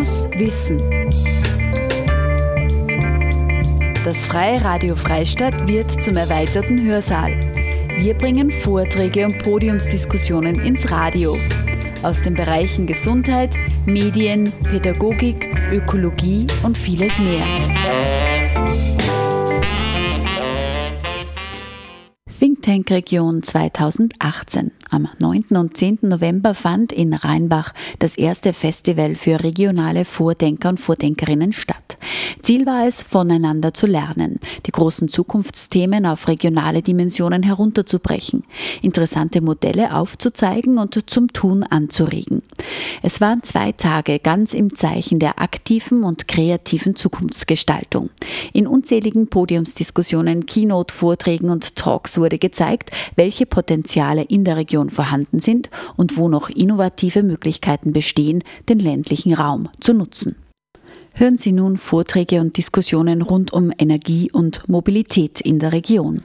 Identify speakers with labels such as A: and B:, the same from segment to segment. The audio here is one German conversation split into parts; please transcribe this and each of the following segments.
A: Fokus Wissen. Das Freie Radio Freistadt wird zum erweiterten Hörsaal. Wir bringen Vorträge und Podiumsdiskussionen ins Radio. Aus den Bereichen Gesundheit, Medien, Pädagogik, Ökologie und vieles mehr. Think Tank Region 2018. Am 9. und 10. November fand in Rheinbach das erste Festival für regionale Vordenker und Vordenkerinnen statt. Ziel war es, voneinander zu lernen, die großen Zukunftsthemen auf regionale Dimensionen herunterzubrechen, interessante Modelle aufzuzeigen und zum Tun anzuregen. Es waren zwei Tage ganz im Zeichen der aktiven und kreativen Zukunftsgestaltung. In unzähligen Podiumsdiskussionen, Keynote-Vorträgen und Talks wurde gezeigt, welche Potenziale in der Region vorhanden sind und wo noch innovative Möglichkeiten bestehen, den ländlichen Raum zu nutzen. Hören Sie nun Vorträge und Diskussionen rund um Energie und Mobilität in der Region.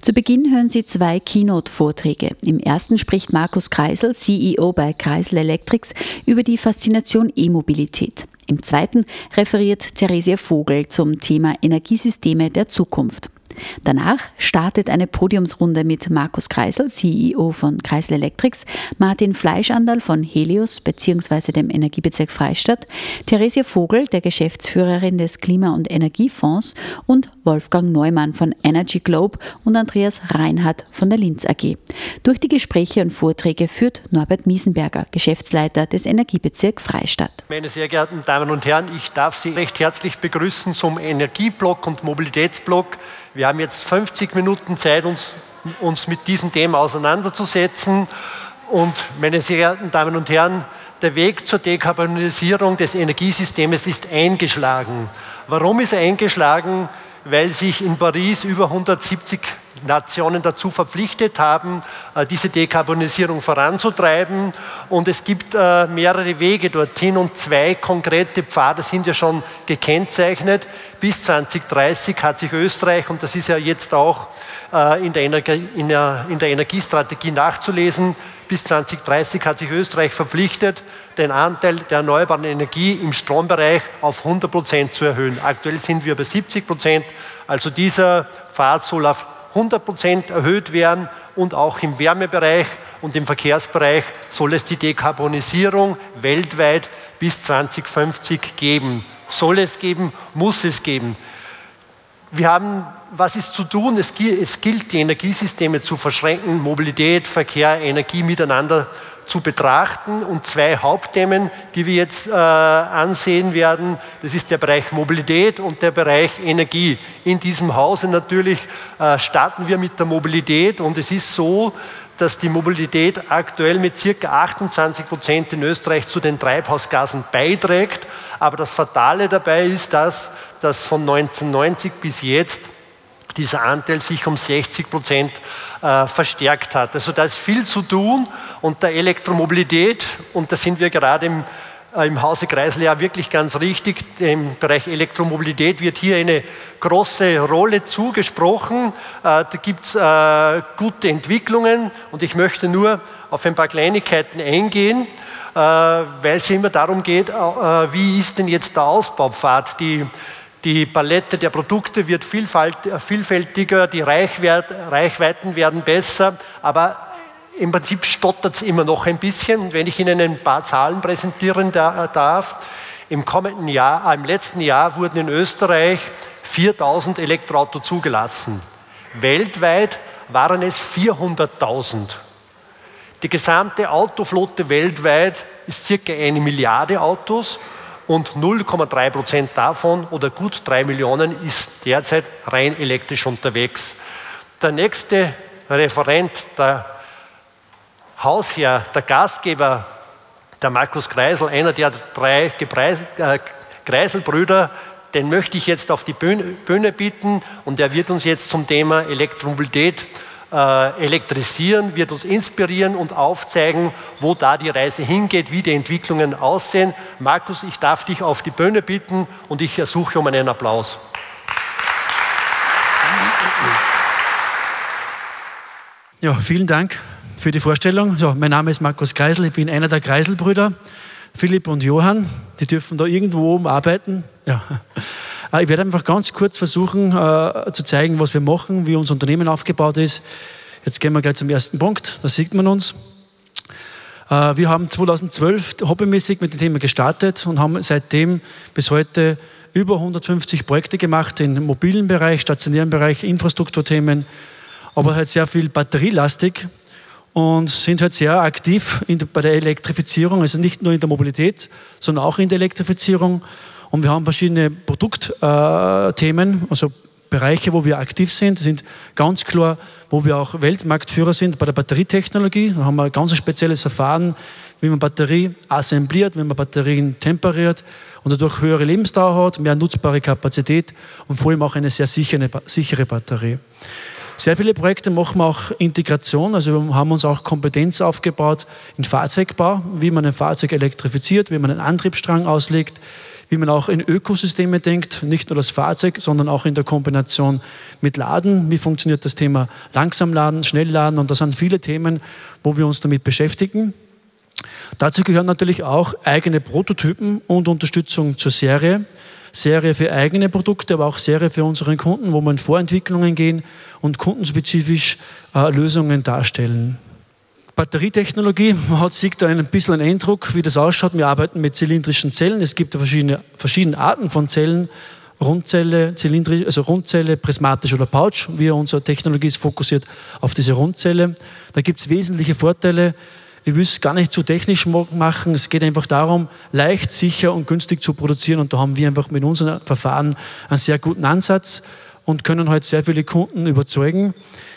A: Zu Beginn hören Sie zwei Keynote-Vorträge. Im ersten spricht Markus Kreisel, CEO bei Kreisel Electrics, über die Faszination E-Mobilität. Im zweiten referiert Theresia Vogel zum Thema Energiesysteme der Zukunft. Danach startet eine Podiumsrunde mit Markus Kreisel, CEO von Kreisel Electrics, Martin Fleischandal von Helios bzw. dem Energiebezirk Freistadt, Theresia Vogel, der Geschäftsführerin des Klima- und Energiefonds und Wolfgang Neumann von Energy Globe und Andreas Reinhardt von der Linz AG. Durch die Gespräche und Vorträge führt Norbert Miesenberger, Geschäftsleiter des Energiebezirk Freistadt.
B: Meine sehr geehrten Damen und Herren, ich darf Sie recht herzlich begrüßen zum Energieblock und Mobilitätsblock wir haben jetzt 50 Minuten Zeit, uns, uns mit diesem Thema auseinanderzusetzen. Und meine sehr geehrten Damen und Herren, der Weg zur Dekarbonisierung des Energiesystems ist eingeschlagen. Warum ist er eingeschlagen? Weil sich in Paris über 170 Nationen dazu verpflichtet haben, äh, diese Dekarbonisierung voranzutreiben. Und es gibt äh, mehrere Wege dorthin und zwei konkrete Pfade sind ja schon gekennzeichnet. Bis 2030 hat sich Österreich, und das ist ja jetzt auch äh, in der, Energiestrategie nachzulesen, bis 2030 hat sich Österreich verpflichtet, den Anteil der erneuerbaren Energie im Strombereich auf 100 Prozent zu erhöhen. Aktuell sind wir bei 70 Prozent. Also dieser Pfad soll auf 100 Prozent erhöht werden und auch im Wärmebereich und im Verkehrsbereich soll es die Dekarbonisierung weltweit bis 2050 geben. Soll es geben, muss es geben. Wir haben, was ist zu tun? Es, gilt, die Energiesysteme zu verschränken, Mobilität, Verkehr, Energie miteinander zu betrachten. Und zwei Hauptthemen, die wir jetzt äh, ansehen werden, das ist der Bereich Mobilität und der Bereich Energie. In diesem Hause natürlich äh, starten wir mit der Mobilität und es ist so, dass die Mobilität aktuell mit circa 28 Prozent in Österreich zu den Treibhausgasen beiträgt. Aber das Fatale dabei ist, dass, dass von 1990 bis jetzt dieser Anteil sich um 60 Prozent äh, verstärkt hat. Also da ist viel zu tun und der Elektromobilität, und da sind wir gerade im, im Hause Kreisel ja wirklich ganz richtig, im Bereich Elektromobilität wird hier eine große Rolle zugesprochen. Äh, da gibt es äh, gute Entwicklungen und ich möchte nur auf ein paar Kleinigkeiten eingehen äh, weil es immer darum geht, wie ist denn jetzt der Ausbaupfad? Die die Palette der Produkte wird vielfältiger, die Reichweiten werden besser, aber im Prinzip stottert es immer noch ein bisschen. Wenn ich Ihnen ein paar Zahlen präsentieren darf, im kommenden Jahr, äh, im letzten Jahr wurden in Österreich 4000 Elektroautos zugelassen. Weltweit waren es 400.000. Die gesamte Autoflotte weltweit ist circa eine Milliarde Autos und 0,3 Prozent davon oder gut drei Millionen ist derzeit rein elektrisch unterwegs. Der nächste Referent, der Hausherr, der Gastgeber, der Markus Kreisel, einer der drei äh, Kreiselbrüder, den möchte ich jetzt auf die Bühne, Bühne bitten und er wird uns jetzt zum Thema Elektromobilität äh, elektrisieren, wird uns inspirieren und aufzeigen, wo da die Reise hingeht, wie die Entwicklungen aussehen. Markus, ich darf dich auf die Bühne bitten und ich ersuche um einen Applaus.
C: Ja, vielen Dank für die Vorstellung. So, mein Name ist Markus Kreisel, ich bin einer der Kreiselbrüder. Philipp und Johann, die dürfen da irgendwo oben arbeiten. Ja. Äh, ich werde einfach ganz kurz versuchen äh, zu zeigen, was wir machen, wie unser Unternehmen aufgebaut ist. Jetzt gehen wir gleich zum ersten Punkt, da sieht man uns. Äh, wir haben 2012 hobbymäßig mit dem Thema gestartet und haben seitdem bis heute über 150 Projekte gemacht im mobilen Bereich, stationären Bereich, Infrastrukturthemen, aber halt sehr viel batterielastig und sind halt sehr aktiv in, bei der Elektrifizierung, also nicht nur in der Mobilität, sondern auch in der Elektrifizierung. Und wir haben verschiedene Produktthemen, also Bereiche, wo wir aktiv sind, sind ganz klar, wo wir auch Weltmarktführer sind bei der Batterietechnologie. Da haben wir ein ganz spezielles Verfahren, wie man Batterie assembliert, wie man Batterien temperiert und dadurch höhere Lebensdauer hat, mehr nutzbare Kapazität und vor allem auch eine sehr sichere, sichere Batterie. Sehr viele Projekte machen wir auch Integration, also wir haben uns auch Kompetenz aufgebaut in Fahrzeugbau, wie man ein Fahrzeug elektrifiziert, wie man einen Antriebsstrang auslegt, wie man auch in Ökosysteme denkt, nicht nur das Fahrzeug, sondern auch in der Kombination mit Laden. Wie funktioniert das Thema Langsamladen, Schnellladen? Und das sind viele Themen, wo wir uns damit beschäftigen. Dazu gehören natürlich auch eigene Prototypen und Unterstützung zur Serie. Serie für eigene Produkte, aber auch Serie für unsere Kunden, wo wir in Vorentwicklungen gehen und kundenspezifisch äh, Lösungen darstellen. Batterietechnologie, man hat sich da ein bisschen einen Eindruck, wie das ausschaut. Wir arbeiten mit zylindrischen Zellen. Es gibt verschiedene, verschiedene Arten von Zellen. Rundzelle, zylindrisch, also Rundzelle, prismatisch oder Pouch. Wir, unsere Technologie ist fokussiert auf diese Rundzelle. Da gibt es wesentliche Vorteile. Ich will es gar nicht zu technisch machen. Es geht einfach darum, leicht, sicher und günstig zu produzieren. Und da haben wir einfach mit unseren Verfahren einen sehr guten Ansatz und können heute sehr viele Kunden überzeugen.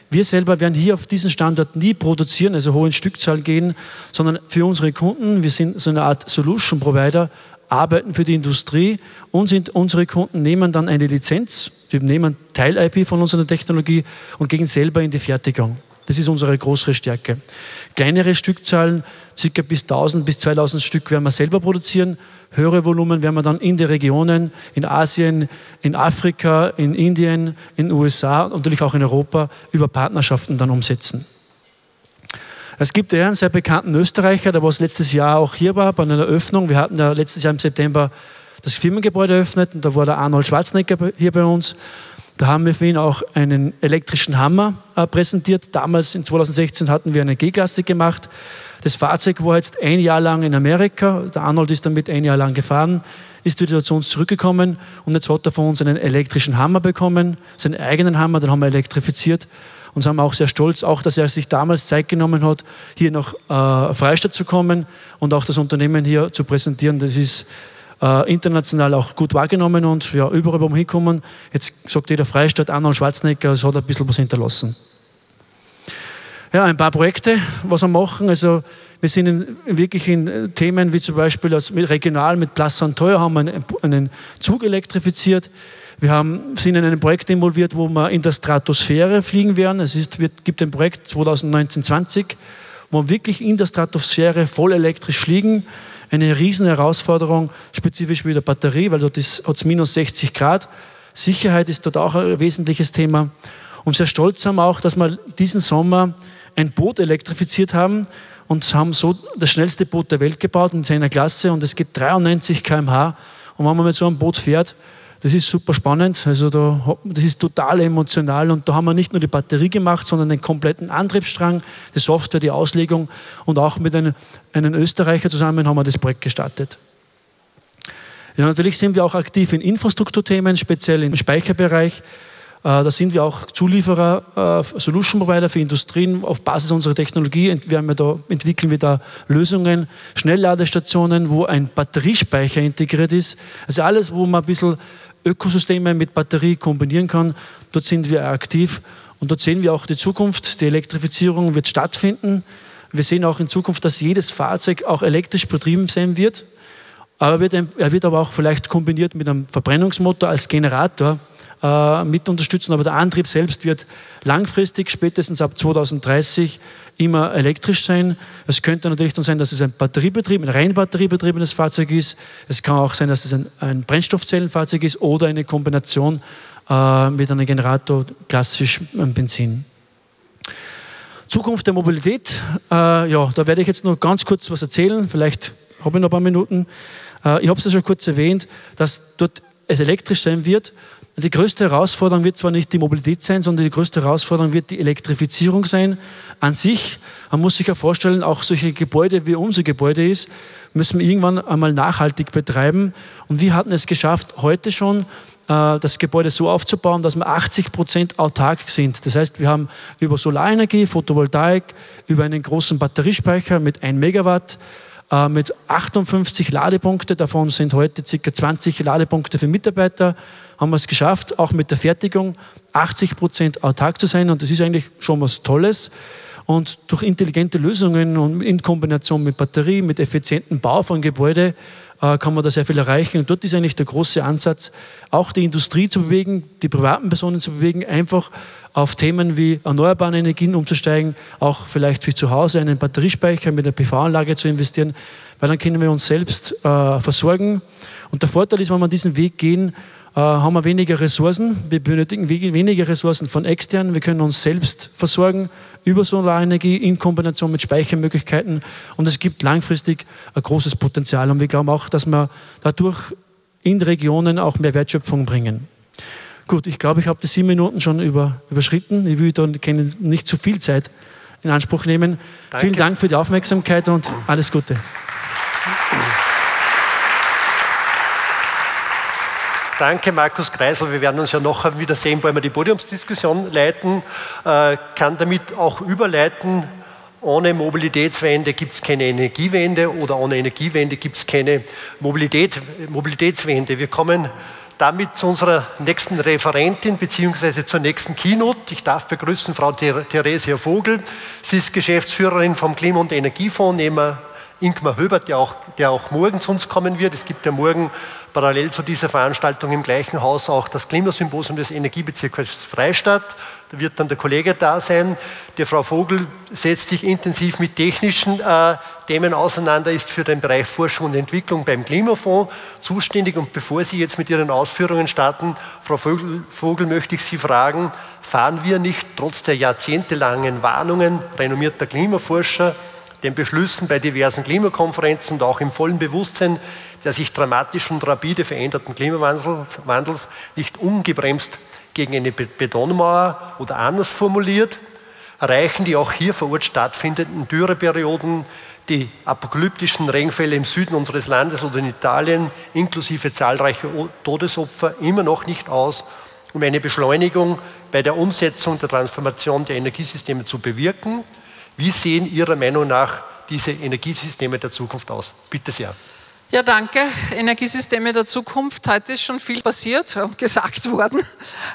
C: Wir selber werden hier auf diesen Standort nie produzieren, also hohe Stückzahl gehen, sondern für unsere Kunden, wir sind so eine Art Solution Provider, arbeiten für die Industrie und sind, unsere Kunden nehmen dann eine Lizenz, die nehmen Teil-IP von unserer Technologie und gehen selber in die Fertigung. Das ist unsere größere Stärke. Kleinere Stückzahlen, circa bis 1000 bis 2000 Stück werden wir selber produzieren höhere Volumen werden wir dann in den Regionen, in Asien, in Afrika, in Indien, in den USA und natürlich auch in Europa über Partnerschaften dann umsetzen. Es gibt einen sehr bekannten Österreicher, der was letztes Jahr auch hier war bei einer Eröffnung. Wir hatten ja letztes Jahr im September das Firmengebäude eröffnet und da war der Arnold Schwarzenegger hier bei uns. Da haben wir für ihn auch einen elektrischen Hammer äh, präsentiert. Damals in 2016 hatten wir eine G-Klasse gemacht. Das Fahrzeug war jetzt ein Jahr lang in Amerika. Der Arnold ist damit ein Jahr lang gefahren, ist wieder zu uns zurückgekommen und jetzt hat er von uns einen elektrischen Hammer bekommen, seinen eigenen Hammer, den haben wir elektrifiziert und sind auch sehr stolz, auch dass er sich damals Zeit genommen hat, hier nach äh, Freistadt zu kommen und auch das Unternehmen hier zu präsentieren. Das ist äh, international auch gut wahrgenommen und ja, überall, wir hinkommen, jetzt sagt jeder Freistadt, Arnold Schwarzenegger, es hat ein bisschen was hinterlassen. Ja, ein paar Projekte, was wir machen. Also wir sind in, wirklich in Themen wie zum Beispiel als mit regional mit Plaza und Teuer haben wir einen, einen Zug elektrifiziert. Wir haben, sind in einem Projekt involviert, wo wir in der Stratosphäre fliegen werden. Es ist, wird, gibt ein Projekt 2019-20, wo wir wirklich in der Stratosphäre voll elektrisch fliegen. Eine riesen Herausforderung, spezifisch mit der Batterie, weil dort hat es minus 60 Grad. Sicherheit ist dort auch ein wesentliches Thema. Und sehr stolz wir auch, dass wir diesen Sommer ein Boot elektrifiziert haben und haben so das schnellste Boot der Welt gebaut in seiner Klasse und es geht 93 km/h. Und wenn man mit so einem Boot fährt, das ist super spannend. Also da, das ist total emotional und da haben wir nicht nur die Batterie gemacht, sondern den kompletten Antriebsstrang, die Software, die Auslegung und auch mit einem, einem Österreicher zusammen haben wir das Projekt gestartet. Ja, natürlich sind wir auch aktiv in Infrastrukturthemen, speziell im Speicherbereich. Äh, da sind wir auch Zulieferer, äh, Solution Provider für Industrien. Auf Basis unserer Technologie wir da, entwickeln wir da Lösungen, Schnellladestationen, wo ein Batteriespeicher integriert ist. Also alles, wo man ein bisschen Ökosysteme mit Batterie kombinieren kann, dort sind wir aktiv. Und dort sehen wir auch die Zukunft. Die Elektrifizierung wird stattfinden. Wir sehen auch in Zukunft, dass jedes Fahrzeug auch elektrisch betrieben sein wird. Aber er wird aber auch vielleicht kombiniert mit einem Verbrennungsmotor als Generator äh, mit unterstützen. Aber der Antrieb selbst wird langfristig, spätestens ab 2030, immer elektrisch sein. Es könnte natürlich dann sein, dass es ein Batteriebetrieb, ein rein batteriebetriebenes Fahrzeug ist. Es kann auch sein, dass es ein, ein Brennstoffzellenfahrzeug ist oder eine Kombination äh, mit einem Generator, klassisch Benzin. Zukunft der Mobilität, äh, ja, da werde ich jetzt nur ganz kurz was erzählen. Vielleicht habe ich noch ein paar Minuten. Äh, ich habe es ja schon kurz erwähnt, dass dort es elektrisch sein wird. Die größte Herausforderung wird zwar nicht die Mobilität sein, sondern die größte Herausforderung wird die Elektrifizierung sein an sich. Man muss sich ja vorstellen, auch solche Gebäude wie unser Gebäude ist, müssen wir irgendwann einmal nachhaltig betreiben. Und wir hatten es geschafft, heute schon äh, das Gebäude so aufzubauen, dass wir 80 Prozent autark sind. Das heißt, wir haben über Solarenergie, Photovoltaik, über einen großen Batteriespeicher mit 1 Megawatt, äh, mit 58 Ladepunkte, davon sind heute ca. 20 Ladepunkte für Mitarbeiter, haben wir es geschafft, auch mit der Fertigung 80 Prozent autark zu sein. Und das ist eigentlich schon was Tolles. Und durch intelligente Lösungen und in Kombination mit Batterie, mit effizientem Bau von Gebäuden kann man da sehr viel erreichen. Und dort ist eigentlich der große Ansatz, auch die Industrie zu bewegen, die privaten Personen zu bewegen, einfach auf Themen wie erneuerbare Energien umzusteigen, auch vielleicht für zu Hause einen Batteriespeicher mit einer PV-Anlage zu investieren, weil dann können wir uns selbst äh, versorgen. Und der Vorteil ist, wenn wir diesen Weg gehen, äh, haben wir weniger Ressourcen. Wir benötigen weniger Ressourcen von externen. Wir können uns selbst versorgen über Solarenergie in Kombination mit Speichermöglichkeiten. Und es gibt langfristig ein großes Potenzial. Und wir glauben auch, dass wir dadurch in Regionen auch mehr Wertschöpfung bringen. Gut, ich glaube, ich habe die sieben Minuten schon über, überschritten. Ich will da nicht zu viel Zeit in Anspruch nehmen. Danke. Vielen Dank für die Aufmerksamkeit und alles Gute.
B: Danke, Markus Kreisel. Wir werden uns ja noch wiedersehen, wo wir die Podiumsdiskussion leiten. Äh, kann damit auch überleiten, ohne Mobilitätswende gibt es keine Energiewende oder ohne Energiewende gibt es keine Mobilität, Mobilitätswende. Wir kommen damit zu unserer nächsten Referentin bzw. zur nächsten Keynote. Ich darf begrüßen Frau Theresia Vogel. Sie ist Geschäftsführerin vom Klima- und Energiefonds, Ingmar Höbert, der auch, der auch morgen zu uns kommen wird. Es gibt ja morgen parallel zu dieser Veranstaltung im gleichen Haus auch das Klimasymposium des Energiebezirks Freistadt. Da wird dann der Kollege da sein. Die Frau Vogel setzt sich intensiv mit technischen äh, Themen auseinander, ist für den Bereich Forschung und Entwicklung beim Klimafonds zuständig. Und bevor Sie jetzt mit Ihren Ausführungen starten, Frau Vogel, Vogel möchte ich Sie fragen, fahren wir nicht trotz der jahrzehntelangen Warnungen renommierter Klimaforscher den Beschlüssen bei diversen Klimakonferenzen und auch im vollen Bewusstsein der sich dramatisch und rapide veränderten Klimawandels nicht ungebremst gegen eine Betonmauer oder anders formuliert, erreichen die auch hier vor Ort stattfindenden Dürreperioden, die apokalyptischen Regenfälle im Süden unseres Landes oder in Italien inklusive zahlreicher Todesopfer immer noch nicht aus, um eine Beschleunigung bei der Umsetzung der Transformation der Energiesysteme zu bewirken. Wie sehen Ihrer Meinung nach diese Energiesysteme der Zukunft aus? Bitte sehr.
D: Ja, danke. Energiesysteme der Zukunft. Heute ist schon viel passiert und gesagt worden.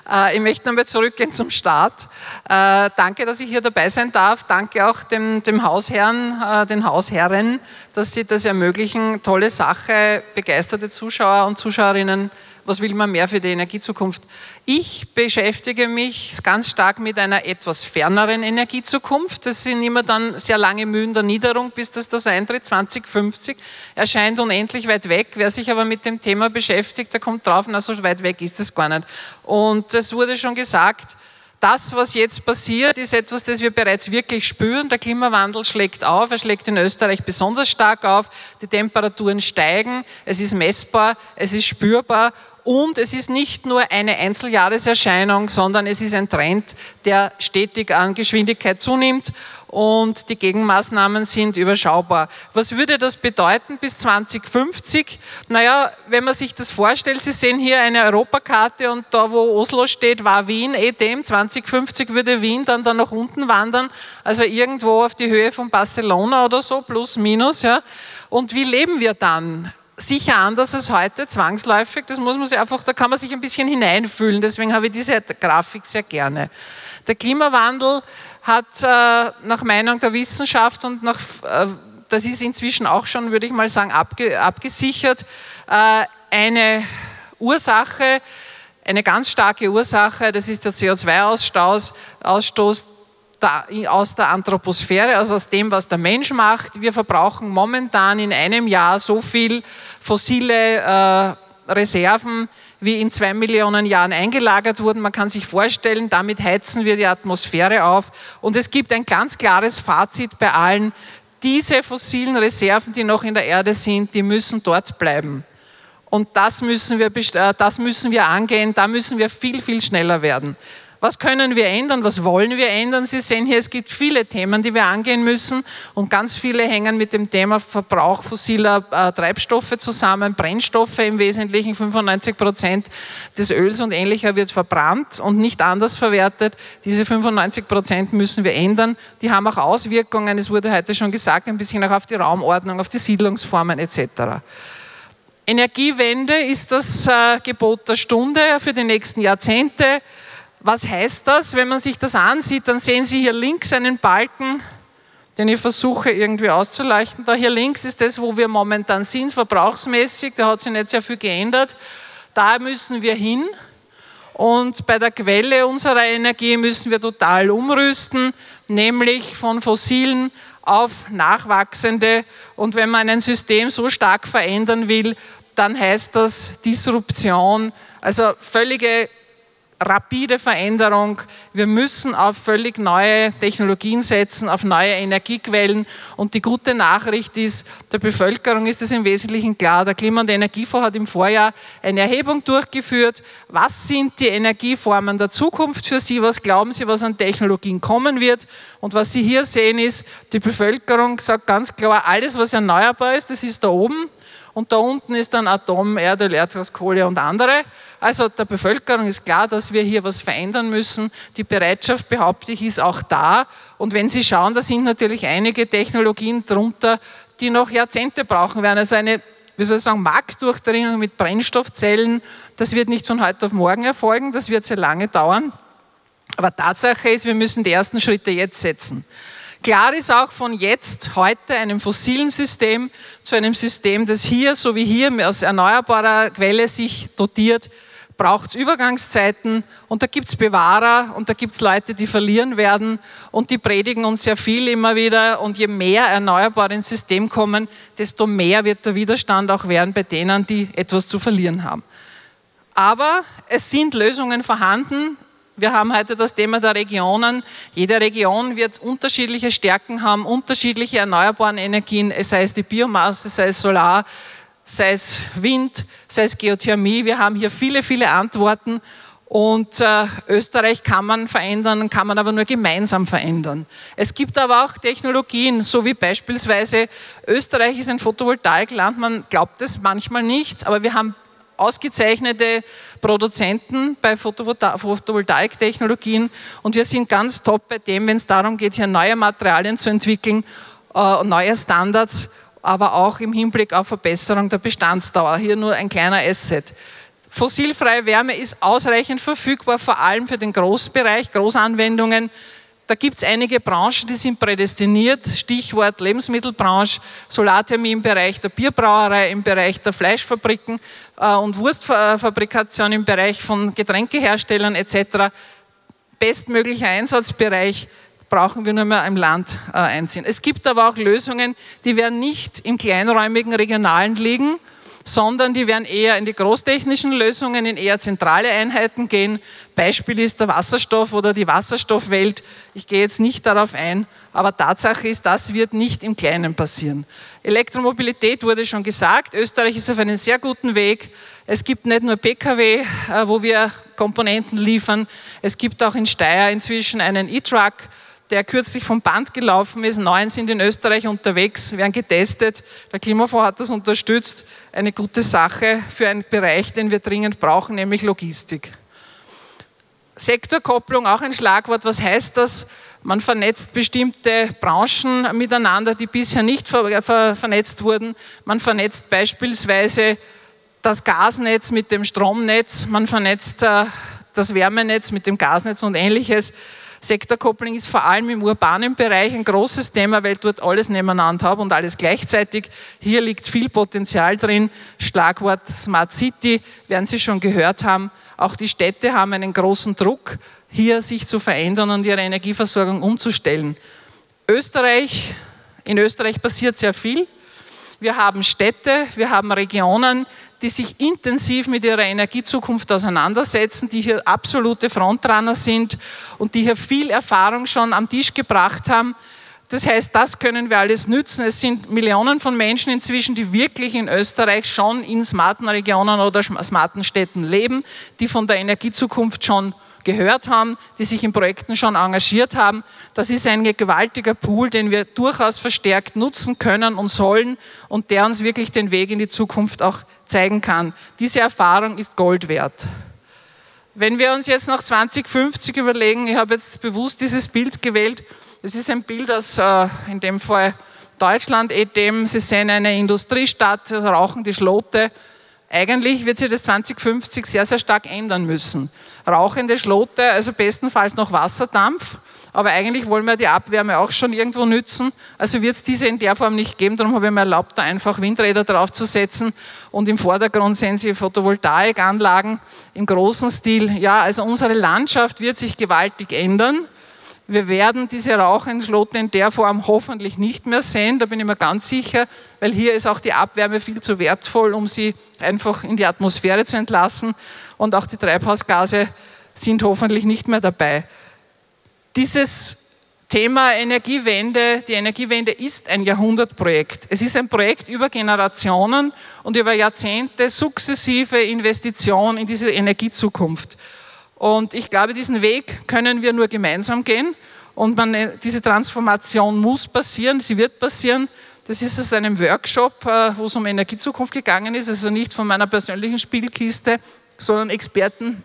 D: Äh, ich möchte nochmal zurückgehen zum Start. Äh, danke, dass ich hier dabei sein darf. Danke auch dem, dem Hausherrn, äh, den Hausherren, dass sie das ermöglichen. Tolle Sache, begeisterte Zuschauer und Zuschauerinnen was will man mehr für die Energiezukunft? Ich beschäftige mich ganz stark mit einer etwas ferneren Energiezukunft. Das sind immer dann sehr lange Mühen der Niederung, bis das das eintritt. 2050 erscheint unendlich weit weg. Wer sich aber mit dem Thema beschäftigt, der kommt drauf, na so weit weg ist es gar nicht. Und es wurde schon gesagt, das, was jetzt passiert, ist etwas, das wir bereits wirklich spüren. Der Klimawandel schlägt auf, er schlägt in Österreich besonders stark auf. Die Temperaturen steigen, es ist messbar, es ist spürbar und es ist nicht nur eine Einzeljahreserscheinung, sondern es ist ein Trend, der stetig an Geschwindigkeit zunimmt und die Gegenmaßnahmen sind überschaubar. Was würde das bedeuten bis 2050? Naja, wenn man sich das vorstellt, Sie sehen hier eine Europakarte und da, wo Oslo steht, war Wien eh dem. 2050 würde Wien dann da nach unten wandern, also irgendwo auf die Höhe von Barcelona oder so, plus minus. Ja. Und wie leben wir dann? Sicher anders als heute, zwangsläufig. Das muss man sich einfach, da kann man sich ein bisschen hineinfühlen. Deswegen habe ich diese Grafik sehr gerne. Der Klimawandel hat äh, nach Meinung der Wissenschaft und nach, äh, das ist inzwischen auch schon, würde ich mal sagen, abge, abgesichert, äh, eine Ursache, eine ganz starke Ursache, das ist der CO2-Ausstoß, aus der Anthroposphäre, also aus dem, was der Mensch macht. Wir verbrauchen momentan in einem Jahr so viel fossile äh, Reserven, wie in zwei Millionen Jahren eingelagert wurden. Man kann sich vorstellen, damit heizen wir die Atmosphäre auf. Und es gibt ein ganz klares Fazit bei allen, diese fossilen Reserven, die noch in der Erde sind, die müssen dort bleiben. Und das müssen wir, äh, das müssen wir angehen, da müssen wir viel, viel schneller werden. Was können wir ändern? Was wollen wir ändern? Sie sehen hier, es gibt viele Themen, die wir angehen müssen und ganz viele hängen mit dem Thema Verbrauch fossiler äh, Treibstoffe zusammen, Brennstoffe im Wesentlichen, 95 Prozent des Öls und ähnlicher wird verbrannt und nicht anders verwertet. Diese 95 Prozent müssen wir ändern. Die haben auch Auswirkungen, es wurde heute schon gesagt, ein bisschen auch auf die Raumordnung, auf die Siedlungsformen etc. Energiewende ist das äh, Gebot der Stunde für die nächsten Jahrzehnte. Was heißt das? Wenn man sich das ansieht, dann sehen Sie hier links einen Balken, den ich versuche irgendwie auszuleuchten. Da hier links ist das, wo wir momentan sind, verbrauchsmäßig. Da hat sich nicht sehr viel geändert. Da müssen wir hin. Und bei der Quelle unserer Energie müssen wir total umrüsten, nämlich von fossilen auf nachwachsende. Und wenn man ein System so stark verändern will, dann heißt das Disruption, also völlige rapide Veränderung. Wir müssen auf völlig neue Technologien setzen, auf neue Energiequellen. Und die gute Nachricht ist, der Bevölkerung ist es im Wesentlichen klar. Der Klima- und Energiefonds hat im Vorjahr eine Erhebung durchgeführt. Was sind die Energieformen der Zukunft für Sie? Was glauben Sie, was an Technologien kommen wird? Und was Sie hier sehen ist, die Bevölkerung sagt ganz klar, alles, was erneuerbar ist, das ist da oben und da unten ist dann Atom, Erdöl, Erdgas, Kohle und andere. Also der Bevölkerung ist klar, dass wir hier was verändern müssen. Die Bereitschaft, behaupte ich, ist auch da. Und wenn Sie schauen, da sind natürlich einige Technologien drunter, die noch Jahrzehnte brauchen werden. Also eine wie soll ich sagen, Marktdurchdringung mit Brennstoffzellen, das wird nicht von heute auf morgen erfolgen, das wird sehr lange dauern. Aber Tatsache ist, wir müssen die ersten Schritte jetzt setzen. Klar ist auch von jetzt, heute, einem fossilen System zu einem System, das hier, so wie hier, aus erneuerbarer Quelle sich dotiert, braucht es Übergangszeiten und da gibt es Bewahrer und da gibt es Leute, die verlieren werden und die predigen uns sehr viel immer wieder und je mehr Erneuerbare ins System kommen, desto mehr wird der Widerstand auch werden bei denen, die etwas zu verlieren haben. Aber es sind Lösungen vorhanden, wir haben heute das Thema der Regionen. Jede Region wird unterschiedliche Stärken haben, unterschiedliche erneuerbare Energien, sei es die Biomasse, sei es Solar, sei es Wind, sei es Geothermie. Wir haben hier viele, viele Antworten und äh, Österreich kann man verändern, kann man aber nur gemeinsam verändern. Es gibt aber auch Technologien, so wie beispielsweise Österreich ist ein Photovoltaikland. Man glaubt es manchmal nicht, aber wir haben ausgezeichnete Produzenten bei Photovoltaiktechnologien und wir sind ganz top bei dem, wenn es darum geht, hier neue Materialien zu entwickeln, äh, neue Standards, aber auch im Hinblick auf Verbesserung der Bestandsdauer. Hier nur ein kleiner Asset. Fossilfreie Wärme ist ausreichend verfügbar, vor allem für den Großbereich, Großanwendungen. Da gibt es einige Branchen, die sind prädestiniert. Stichwort Lebensmittelbranche, Solarthermie im Bereich der Bierbrauerei, im Bereich der Fleischfabriken äh, und Wurstfabrikation im Bereich von Getränkeherstellern etc. Bestmöglicher Einsatzbereich brauchen wir nur mehr im Land äh, einziehen. Es gibt aber auch Lösungen, die werden nicht im kleinräumigen Regionalen liegen, sondern die werden eher in die großtechnischen Lösungen, in eher zentrale Einheiten gehen. Beispiel ist der Wasserstoff oder die Wasserstoffwelt. Ich gehe jetzt nicht darauf ein, aber Tatsache ist, das wird nicht im Kleinen passieren. Elektromobilität wurde schon gesagt. Österreich ist auf einem sehr guten Weg. Es gibt nicht nur Pkw, äh, wo wir Komponenten liefern. Es gibt auch in Steyr inzwischen einen E-Truck, der kürzlich vom Band gelaufen ist. Neun sind in Österreich unterwegs, werden getestet. Der Klimafonds hat das unterstützt. Eine gute Sache für einen Bereich, den wir dringend brauchen, nämlich Logistik. Sektorkopplung, auch ein Schlagwort. Was heißt das? Man vernetzt bestimmte Branchen miteinander, die bisher nicht ver ver vernetzt wurden. Man vernetzt beispielsweise das Gasnetz mit dem Stromnetz. Man vernetzt äh, das Wärmenetz mit dem Gasnetz und ähnliches. Sektorkopplung ist vor allem im urbanen Bereich ein großes Thema, weil dort alles nebeneinander habe und alles gleichzeitig. Hier liegt viel Potenzial drin. Schlagwort Smart City werden Sie schon gehört haben. Auch die Städte haben einen großen Druck, hier sich zu verändern und ihre Energieversorgung umzustellen. Österreich, in Österreich passiert sehr viel. Wir haben Städte, wir haben Regionen, die sich intensiv mit ihrer Energiezukunft auseinandersetzen, die hier absolute Frontrunner sind und die hier viel Erfahrung schon am Tisch gebracht haben. Das heißt, das können wir alles nützen. Es sind Millionen von Menschen inzwischen, die wirklich in Österreich schon in smarten Regionen oder smarten Städten leben, die von der Energiezukunft schon gehört haben, die sich in Projekten schon engagiert haben. Das ist ein gewaltiger Pool, den wir durchaus verstärkt nutzen können und sollen und der uns wirklich den Weg in die Zukunft auch zeigen kann. Diese Erfahrung ist Gold wert. Wenn wir uns jetzt nach 2050 überlegen, ich habe jetzt bewusst dieses Bild gewählt, das ist ein Bild aus, äh, in dem Fall Deutschland, EDM. Sie sehen eine Industriestadt, rauchen die Schlote. Eigentlich wird sich das 2050 sehr, sehr stark ändern müssen. Rauchende Schlote, also bestenfalls noch Wasserdampf, aber eigentlich wollen wir die Abwärme auch schon irgendwo nützen. Also wird es diese in der Form nicht geben. Darum habe ich mir erlaubt, da einfach Windräder draufzusetzen. Und im Vordergrund sehen Sie Photovoltaikanlagen im großen Stil. Ja, also unsere Landschaft wird sich gewaltig ändern. Wir werden diese Rauchentschloten in der Form hoffentlich nicht mehr sehen, da bin ich mir ganz sicher, weil hier ist auch die Abwärme viel zu wertvoll, um sie einfach in die Atmosphäre zu entlassen und auch die Treibhausgase sind hoffentlich nicht mehr dabei. Dieses Thema Energiewende, die Energiewende ist ein Jahrhundertprojekt. Es ist ein Projekt über Generationen und über Jahrzehnte sukzessive Investition in diese Energiezukunft. Und ich glaube, diesen Weg können wir nur gemeinsam gehen. Und man, diese Transformation muss passieren, sie wird passieren. Das ist aus einem Workshop, äh, wo es um Energiezukunft gegangen ist, also nicht von meiner persönlichen Spielkiste, sondern Experten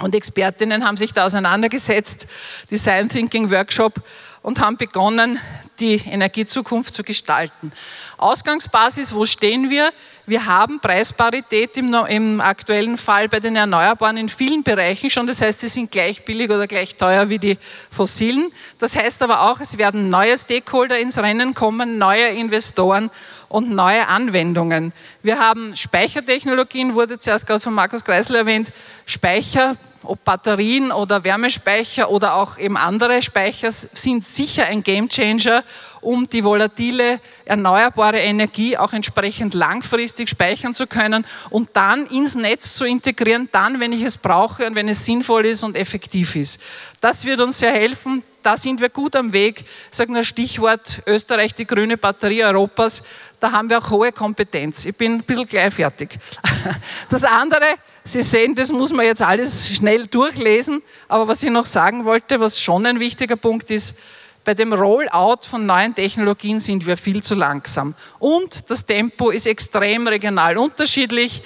D: und Expertinnen haben sich da auseinandergesetzt, Design Thinking Workshop, und haben begonnen, die Energiezukunft zu gestalten. Ausgangsbasis, wo stehen wir? Wir haben Preisparität im, im, aktuellen Fall bei den Erneuerbaren in vielen Bereichen schon. Das heißt, sie sind gleich billig oder gleich teuer wie die fossilen. Das heißt aber auch, es werden neue Stakeholder ins Rennen kommen, neue Investoren und neue Anwendungen. Wir haben Speichertechnologien, wurde zuerst gerade von Markus Kreisler erwähnt. Speicher, ob Batterien oder Wärmespeicher oder auch eben andere Speicher, sind sicher ein Gamechanger, um die volatile erneuerbare Energie auch entsprechend langfristig speichern zu können und dann ins Netz zu integrieren, dann, wenn ich es brauche und wenn es sinnvoll ist und effektiv ist. Das wird uns sehr helfen, da sind wir gut am Weg. Ich sage nur Stichwort Österreich, die grüne Batterie Europas. Da haben wir auch hohe Kompetenz. Ich bin ein bisschen gleich fertig. Das andere, Sie sehen, das muss man jetzt alles schnell durchlesen. Aber was ich noch sagen wollte, was schon ein wichtiger Punkt ist, bei dem Rollout von neuen Technologien sind wir viel zu langsam. Und das Tempo ist extrem regional unterschiedlich.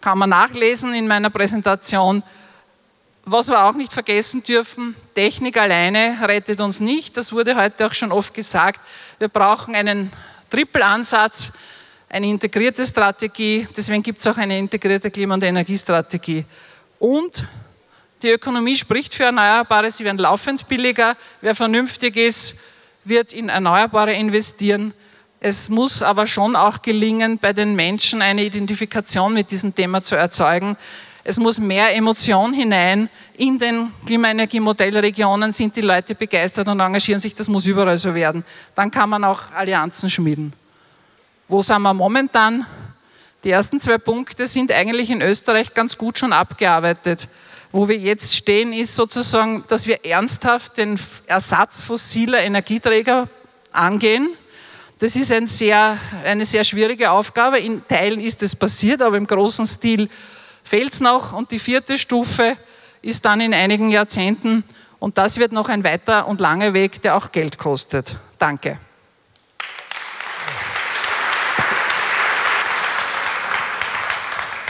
D: Kann man nachlesen in meiner Präsentation. Was wir auch nicht vergessen dürfen, Technik alleine rettet uns nicht. Das wurde heute auch schon oft gesagt. Wir brauchen einen Triple-Ansatz, eine integrierte Strategie. Deswegen gibt es auch eine integrierte Klima- und Energiestrategie. Und die Ökonomie spricht für Erneuerbare. Sie werden laufend billiger. Wer vernünftig ist, wird in Erneuerbare investieren. Es muss aber schon auch gelingen, bei den Menschen eine Identifikation mit diesem Thema zu erzeugen. Es muss mehr Emotion hinein. In den Klimaenergiemodellregionen sind die Leute begeistert und engagieren sich. Das muss überall so werden. Dann kann man auch Allianzen schmieden. Wo sind wir momentan? Die ersten zwei Punkte sind eigentlich in Österreich ganz gut schon abgearbeitet. Wo wir jetzt stehen, ist sozusagen, dass wir ernsthaft den Ersatz fossiler Energieträger angehen. Das ist ein sehr, eine sehr schwierige Aufgabe. In Teilen ist es passiert, aber im großen Stil fehlt es noch. Und die vierte Stufe ist dann in einigen Jahrzehnten. Und das wird noch ein weiter und langer Weg, der auch Geld kostet. Danke.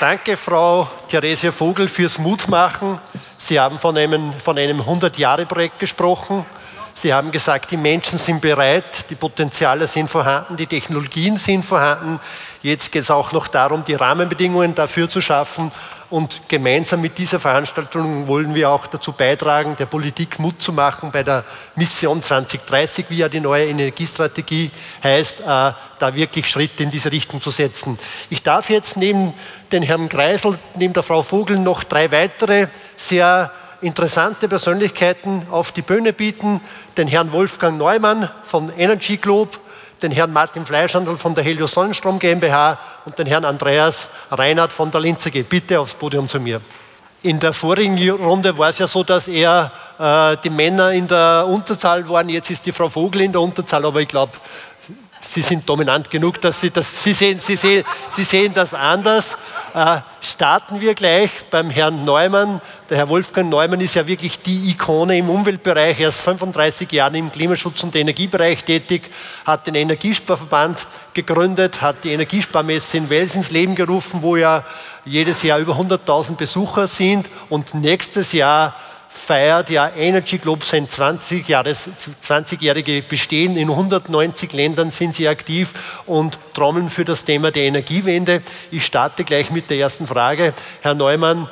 B: Danke, Frau Theresia Vogel, fürs Mutmachen. Sie haben von einem, von einem 100-Jahre-Projekt gesprochen. Sie haben gesagt, die Menschen sind bereit, die Potenziale sind vorhanden, die Technologien sind vorhanden. Jetzt geht es auch noch darum, die Rahmenbedingungen dafür zu schaffen. Und gemeinsam mit dieser Veranstaltung wollen wir auch dazu beitragen, der Politik Mut zu machen, bei der Mission 2030, wie ja die neue Energiestrategie heißt, äh, da wirklich Schritte in diese Richtung zu setzen. Ich darf jetzt neben den Herrn Kreisel, neben der Frau Vogel noch drei weitere sehr interessante Persönlichkeiten auf die Bühne bieten. Den Herrn Wolfgang Neumann von Energy Globe, den Herrn Martin Fleischhandel von der Helios Sonnenstrom GmbH und den Herrn Andreas Reinhardt von der Linzige. Bitte aufs Podium zu mir. In der vorigen Runde war es ja so, dass eher äh, die Männer in der Unterzahl waren. Jetzt ist die Frau Vogel in der Unterzahl, aber ich glaube, Sie sind dominant genug, dass Sie das, Sie sehen, Sie sehen, Sie sehen das anders. Äh, starten wir gleich beim Herrn Neumann. Der Herr Wolfgang Neumann ist ja wirklich die Ikone im Umweltbereich. Er ist 35 Jahre im Klimaschutz- und Energiebereich tätig, hat den Energiesparverband gegründet, hat die Energiesparmesse in Wels ins Leben gerufen, wo ja jedes Jahr über 100.000 Besucher sind und nächstes Jahr feiert ja Energy Globe sein 20-jähriges 20 Bestehen. In 190 Ländern sind sie aktiv und trommeln für das Thema der Energiewende. Ich starte gleich mit der ersten Frage. Herr Neumann,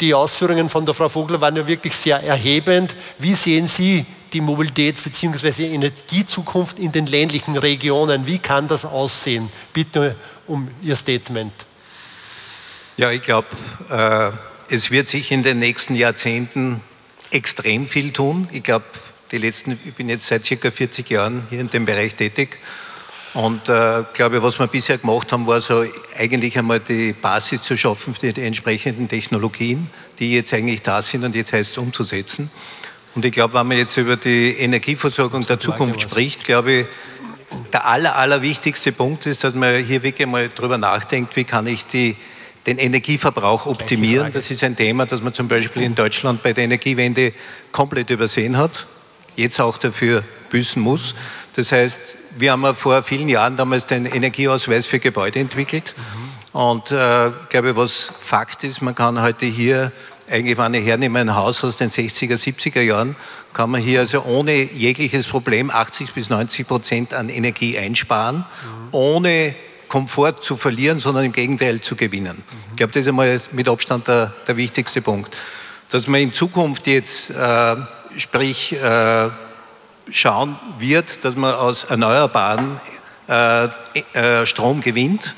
B: die Ausführungen von der Frau Vogler waren ja wirklich sehr erhebend. Wie sehen Sie die Mobilitäts- bzw. Energiezukunft in den ländlichen Regionen? Wie kann das aussehen? Bitte um Ihr Statement.
E: Ja, ich glaube, äh, es wird sich in den nächsten Jahrzehnten extrem viel tun. Ich glaube, die letzten, ich bin jetzt seit circa 40 Jahren hier in dem Bereich tätig und äh, glaube, was wir bisher gemacht haben, war so eigentlich einmal die Basis zu schaffen für die entsprechenden Technologien, die jetzt eigentlich da sind und jetzt heißt es umzusetzen. Und ich glaube, wenn man jetzt über die Energieversorgung der Zukunft spricht, glaube ich, der aller, allerwichtigste Punkt ist, dass man hier wirklich mal drüber nachdenkt, wie kann ich die den Energieverbrauch optimieren. Das ist ein Thema, das man zum Beispiel in Deutschland bei der Energiewende komplett übersehen hat, jetzt auch dafür büßen muss. Das heißt, wir haben vor vielen Jahren damals den Energieausweis für Gebäude entwickelt. Und äh, ich glaube, was Fakt ist, man kann heute hier, eigentlich wenn ich hernehme ein Haus aus den 60er, 70er Jahren, kann man hier also ohne jegliches Problem 80 bis 90 Prozent an Energie einsparen, mhm. ohne Komfort zu verlieren, sondern im Gegenteil zu gewinnen. Ich glaube, das ist einmal mit Abstand der, der wichtigste Punkt. Dass man in Zukunft jetzt, äh, sprich, äh, schauen wird, dass man aus erneuerbaren äh, äh Strom gewinnt,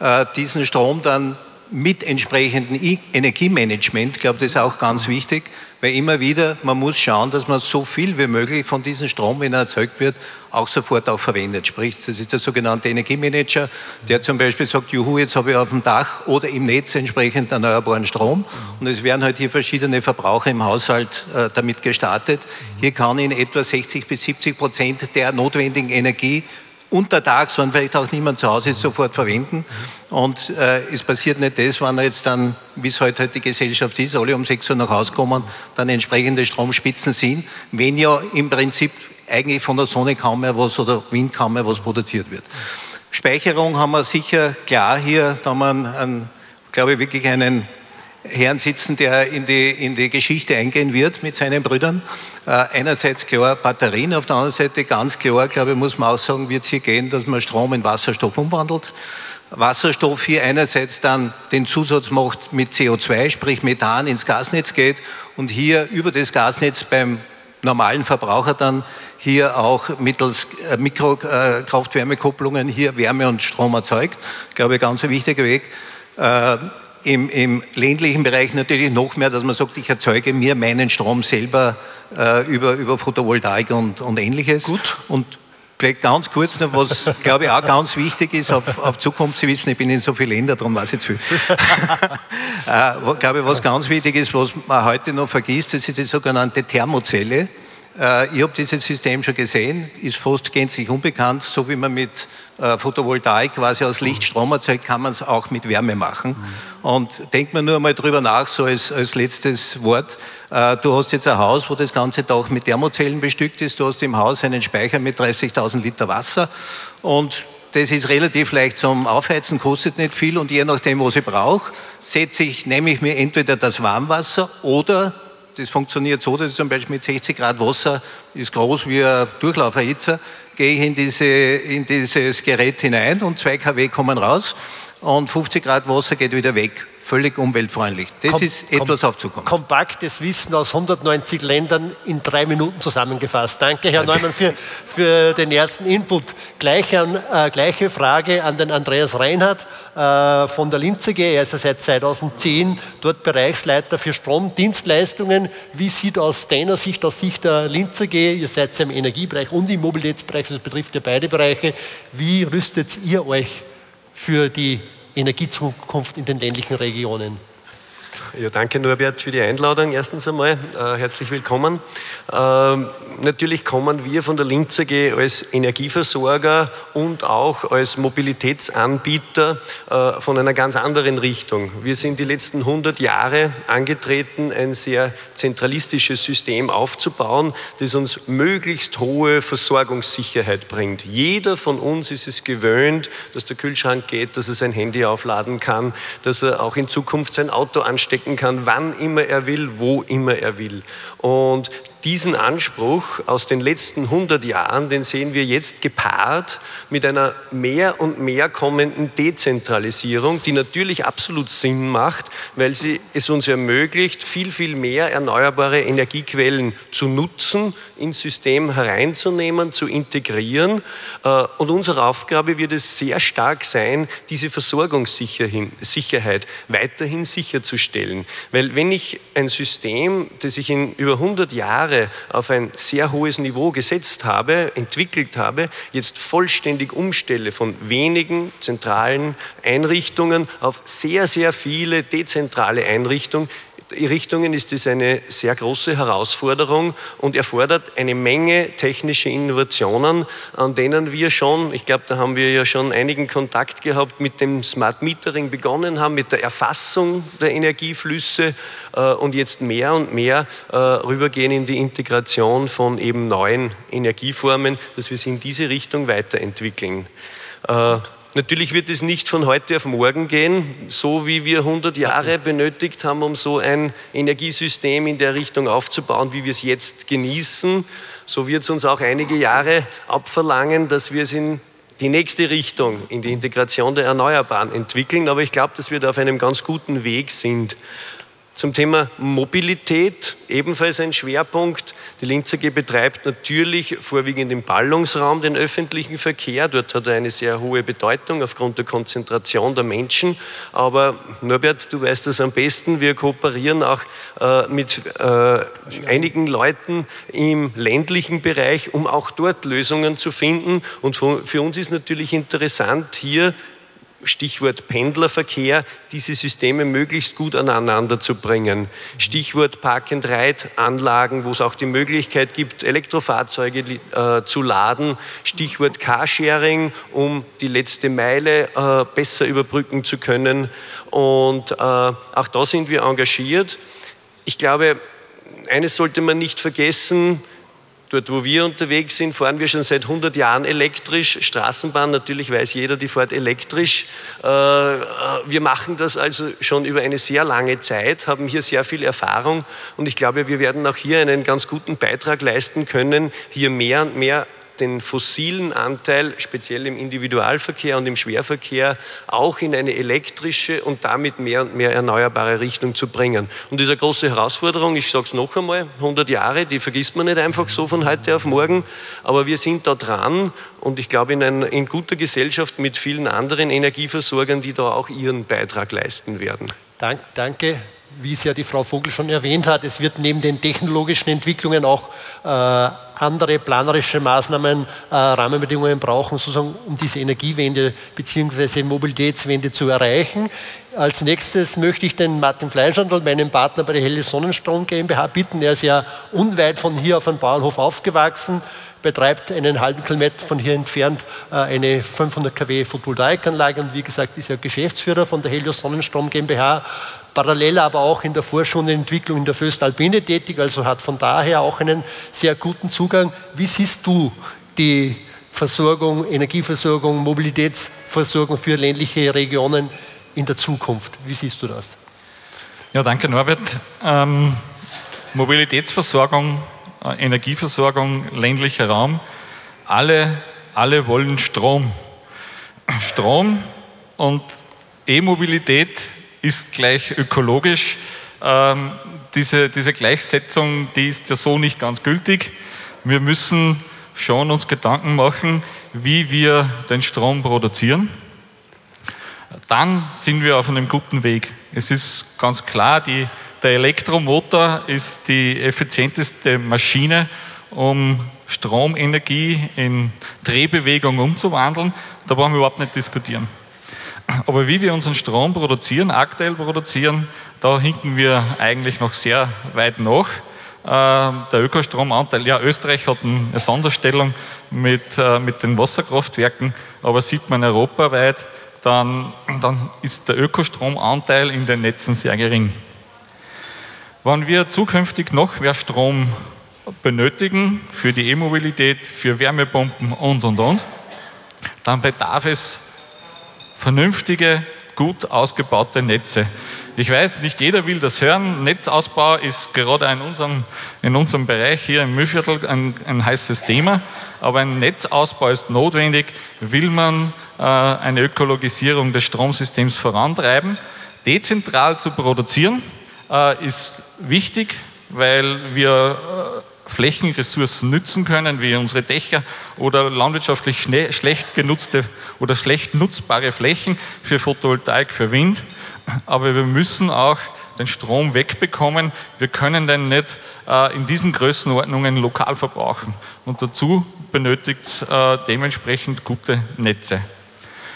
E: äh, diesen Strom dann mit entsprechendem Energiemanagement, ich glaube, das ist auch ganz wichtig, weil immer wieder, man muss schauen, dass man so viel wie möglich von diesem Strom, wenn er erzeugt wird, auch sofort auch verwendet. Sprich, das ist der sogenannte Energiemanager, der zum Beispiel sagt, juhu, jetzt habe ich auf dem Dach oder im Netz entsprechend erneuerbaren Strom und es werden halt hier verschiedene Verbraucher im Haushalt äh, damit gestartet. Hier kann in etwa 60 bis 70 Prozent der notwendigen Energie untertags, wenn vielleicht auch niemand zu Hause ist, sofort verwenden. Und äh, es passiert nicht das, wenn er jetzt dann, wie es heute halt die Gesellschaft ist, alle um 6 Uhr nach Hause kommen, dann entsprechende Stromspitzen sind, wenn ja im Prinzip eigentlich von der Sonne kaum mehr was oder Wind kaum mehr was produziert wird. Speicherung haben wir sicher klar hier, da wir, einen, glaube ich, wirklich einen Herrn sitzen, der in die, in die Geschichte eingehen wird mit seinen Brüdern. Äh, einerseits klar Batterien, auf der anderen Seite ganz klar, glaube ich, muss man auch sagen, wird es hier gehen, dass man Strom in Wasserstoff umwandelt. Wasserstoff hier einerseits dann den Zusatz macht mit CO2, sprich Methan ins Gasnetz geht und hier über das Gasnetz beim normalen Verbraucher dann hier auch mittels äh, Mikrokraft-Wärmekupplungen hier Wärme und Strom erzeugt. Ich glaube, ganz ein wichtiger Weg. Im, im, ländlichen Bereich natürlich noch mehr, dass man sagt, ich erzeuge mir meinen Strom selber äh, über, über Photovoltaik und, und ähnliches. Gut. Und vielleicht ganz kurz noch, was glaube ich auch ganz wichtig ist auf, auf Zukunft. Sie wissen, ich bin in so vielen Ländern, darum weiß ich zu viel. äh, glaube ich, was ganz wichtig ist, was man heute noch vergisst, das ist die sogenannte Thermozelle. Äh, ich habe dieses System schon gesehen, ist fast gänzlich unbekannt. So wie man mit äh, Photovoltaik quasi aus Licht Strom erzeugt, kann man es auch mit Wärme machen. Und denkt man nur mal drüber nach, so als, als letztes Wort. Äh, du hast jetzt ein Haus, wo das ganze Dach mit Thermozellen bestückt ist. Du hast im Haus einen Speicher mit 30.000 Liter Wasser. Und das ist relativ leicht zum Aufheizen, kostet nicht viel und je nachdem, was ich brauche, setze ich, nehme ich mir entweder das Warmwasser oder das funktioniert so, dass ich zum Beispiel mit 60 Grad Wasser, ist groß wie ein Durchlauferhitzer, gehe ich in, diese, in dieses Gerät hinein und 2 kW kommen raus und 50 Grad Wasser geht wieder weg völlig umweltfreundlich. Das kom ist etwas aufzukommen.
B: Kompaktes Wissen aus 190 Ländern in drei Minuten zusammengefasst. Danke, Herr Danke. Neumann, für, für den ersten Input. Gleich an, äh, gleiche Frage an den Andreas Reinhardt äh, von der Linze G. Er ist ja seit 2010 dort Bereichsleiter für Stromdienstleistungen. Wie sieht aus deiner Sicht, aus Sicht der Linze G, ihr seid ja im Energiebereich und im Mobilitätsbereich, das betrifft ja beide Bereiche, wie rüstet ihr euch für die Energiezukunft in den ländlichen Regionen?
F: Ja, danke Norbert für die Einladung. Erstens einmal äh, herzlich willkommen. Ähm, natürlich kommen wir von der Linz AG als Energieversorger und auch als Mobilitätsanbieter äh, von einer ganz anderen Richtung. Wir sind die letzten 100 Jahre angetreten, ein sehr zentralistisches System aufzubauen, das uns möglichst hohe Versorgungssicherheit bringt. Jeder von uns ist es gewöhnt, dass der Kühlschrank geht, dass er sein Handy aufladen kann, dass er auch in Zukunft sein Auto anstecken kann, wann immer er will, wo immer er will. Und diesen Anspruch aus den letzten 100 Jahren, den sehen wir jetzt gepaart mit einer mehr und mehr kommenden Dezentralisierung, die natürlich absolut Sinn macht, weil sie es uns ermöglicht, viel, viel mehr erneuerbare Energiequellen zu nutzen, ins System hereinzunehmen, zu integrieren. Äh, und unsere Aufgabe wird es sehr stark sein, diese Versorgungssicherheit weiterhin sicherzustellen. Weil wenn ich ein System, das ich in über 100 Jahren Jahre auf ein sehr hohes Niveau gesetzt habe, entwickelt habe, jetzt vollständig umstelle von wenigen zentralen Einrichtungen auf sehr, sehr viele dezentrale Einrichtungen, Richtungen ist es eine sehr große Herausforderung und erfordert eine Menge technische Innovationen, an denen wir schon, ich glaube, da haben wir ja schon einigen Kontakt gehabt, mit dem Smart Metering begonnen haben, mit der Erfassung der Energieflüsse äh, und jetzt mehr und mehr äh, rübergehen in die Integration von eben neuen Energieformen, dass wir sie in diese Richtung weiterentwickeln. Äh, Natürlich wird es nicht von heute auf morgen gehen, so wie wir 100 Jahre benötigt haben, um so ein Energiesystem in der Richtung aufzubauen, wie wir es jetzt genießen. So wird es uns auch einige Jahre abverlangen, dass wir es in die nächste Richtung, in die Integration der Erneuerbaren entwickeln. Aber ich glaube, dass wir da auf einem ganz guten Weg sind. Zum Thema Mobilität ebenfalls ein Schwerpunkt. Die Linz AG betreibt natürlich vorwiegend im Ballungsraum den öffentlichen Verkehr. Dort hat er eine sehr hohe Bedeutung aufgrund der Konzentration der Menschen. Aber Norbert, du weißt das am besten, wir kooperieren auch äh, mit äh, einigen Leuten im ländlichen Bereich, um auch dort Lösungen zu finden. Und für uns ist natürlich interessant, hier Stichwort Pendlerverkehr, diese Systeme möglichst gut aneinander zu bringen. Stichwort Park-and-Ride-Anlagen, wo es auch die Möglichkeit gibt, Elektrofahrzeuge äh, zu laden. Stichwort Carsharing, um die letzte Meile äh, besser überbrücken zu können. Und äh, auch da sind wir engagiert. Ich glaube, eines sollte man nicht vergessen, Dort, wo wir unterwegs sind, fahren wir schon seit 100 Jahren elektrisch. Straßenbahn, natürlich weiß jeder, die fährt elektrisch. Äh, äh, wir machen das also schon über eine sehr lange Zeit, haben hier sehr viel Erfahrung und ich glaube, wir werden auch hier einen ganz guten Beitrag leisten können, hier mehr und mehr den fossilen Anteil, speziell im Individualverkehr und im Schwerverkehr, auch in eine elektrische und damit mehr und mehr erneuerbare Richtung zu bringen. Und diese große Herausforderung, ich sage es noch einmal, 100 Jahre, die vergisst man nicht einfach so von heute auf morgen, aber wir sind da dran und ich glaube in, ein, in guter Gesellschaft mit vielen anderen Energieversorgern, die da auch ihren Beitrag leisten werden.
B: Dank, danke wie es ja die Frau Vogel schon erwähnt hat, es wird neben den technologischen Entwicklungen auch äh, andere planerische Maßnahmen, äh, Rahmenbedingungen brauchen, sozusagen, um diese Energiewende bzw. Mobilitätswende zu erreichen. Als nächstes möchte ich den Martin Fleischhandel, meinen Partner bei der Helle Sonnenstrom GmbH, bitten. Er ist ja unweit von hier auf einem Bauernhof aufgewachsen betreibt einen halben Kilometer von hier entfernt äh, eine 500 kW Photovoltaikanlage und wie gesagt ist er Geschäftsführer von der Helios Sonnenstrom GmbH parallel aber auch in der Forschung und Entwicklung in der Föstalpine tätig, also hat von daher auch einen sehr guten Zugang. Wie siehst du die Versorgung, Energieversorgung, Mobilitätsversorgung für ländliche Regionen in der Zukunft? Wie siehst du das?
G: Ja, danke Norbert. Ähm, Mobilitätsversorgung, äh, Energieversorgung, ländlicher Raum, alle, alle wollen Strom. Strom und E-Mobilität ist gleich ökologisch. Ähm, diese, diese Gleichsetzung, die ist ja so nicht ganz gültig. Wir müssen schon uns Gedanken machen, wie wir den Strom produzieren. Dann sind wir auf einem guten Weg. Es ist ganz klar, die, der Elektromotor ist die effizienteste Maschine, um Stromenergie in Drehbewegung umzuwandeln. Da brauchen wir überhaupt nicht diskutieren. Aber wie wir unseren Strom produzieren, aktuell produzieren, da hinken wir eigentlich noch sehr weit nach. Äh, der Ökostromanteil, ja, Österreich hat eine Sonderstellung mit, äh, mit den Wasserkraftwerken, aber sieht man europaweit, dann, dann ist der Ökostromanteil in den Netzen sehr gering. Wenn wir zukünftig noch mehr Strom benötigen für die E-Mobilität, für Wärmepumpen und, und, und, dann bedarf es vernünftige, gut ausgebaute Netze. Ich weiß, nicht jeder will das hören. Netzausbau ist gerade in unserem, in unserem Bereich hier im Mühlviertel ein, ein heißes Thema. Aber ein Netzausbau ist notwendig, will man äh, eine Ökologisierung des Stromsystems vorantreiben. Dezentral zu produzieren äh, ist wichtig, weil wir äh, Flächenressourcen nützen können, wie unsere Dächer oder landwirtschaftlich schlecht genutzte oder schlecht nutzbare Flächen für Photovoltaik, für Wind. Aber wir müssen auch den Strom wegbekommen. Wir können den nicht äh, in diesen Größenordnungen lokal verbrauchen. Und dazu benötigt es äh, dementsprechend gute Netze.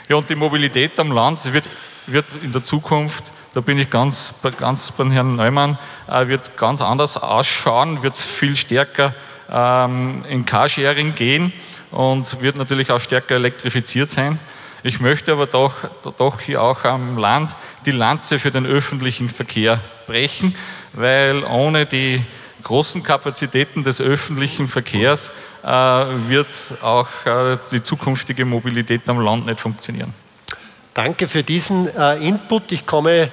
G: Ja, und die Mobilität am Land wird, wird in der Zukunft da bin ich ganz, ganz beim Herrn Neumann, äh, wird ganz anders ausschauen, wird viel stärker ähm, in Carsharing gehen und wird natürlich auch stärker elektrifiziert sein. Ich möchte aber doch, doch hier auch am Land die Lanze für den öffentlichen Verkehr brechen, weil ohne die großen Kapazitäten des öffentlichen Verkehrs äh, wird auch äh, die zukünftige Mobilität am Land nicht funktionieren.
B: Danke für diesen äh, Input. Ich komme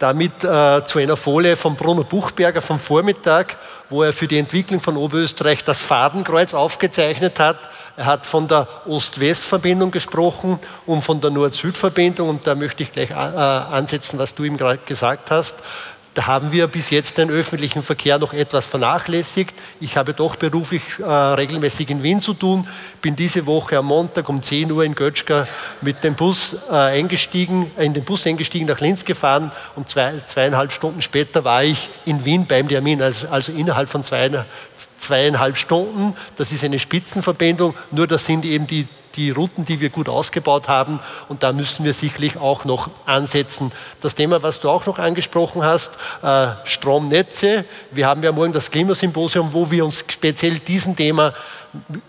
B: damit äh, zu einer Folie von Bruno Buchberger vom Vormittag, wo er für die Entwicklung von Oberösterreich das Fadenkreuz aufgezeichnet hat. Er hat von der Ost-West-Verbindung gesprochen und von der Nord-Süd-Verbindung. Und da möchte ich gleich äh, ansetzen, was du ihm gerade gesagt hast. Haben wir bis jetzt den öffentlichen Verkehr noch etwas vernachlässigt. Ich habe doch beruflich äh, regelmäßig in Wien zu tun, bin diese Woche am Montag um 10 Uhr in Götschka mit dem Bus äh, eingestiegen, äh, in den Bus eingestiegen, nach Linz gefahren und zwei, zweieinhalb Stunden später war ich in Wien beim Termin, also, also innerhalb von zwei, zweieinhalb Stunden. Das ist eine Spitzenverbindung, nur das sind eben die die Routen, die wir gut ausgebaut haben. Und da müssen wir sicherlich auch noch ansetzen. Das Thema, was du auch noch angesprochen hast, äh, Stromnetze. Wir haben ja morgen das Klimasymposium, wo wir uns speziell diesem Thema,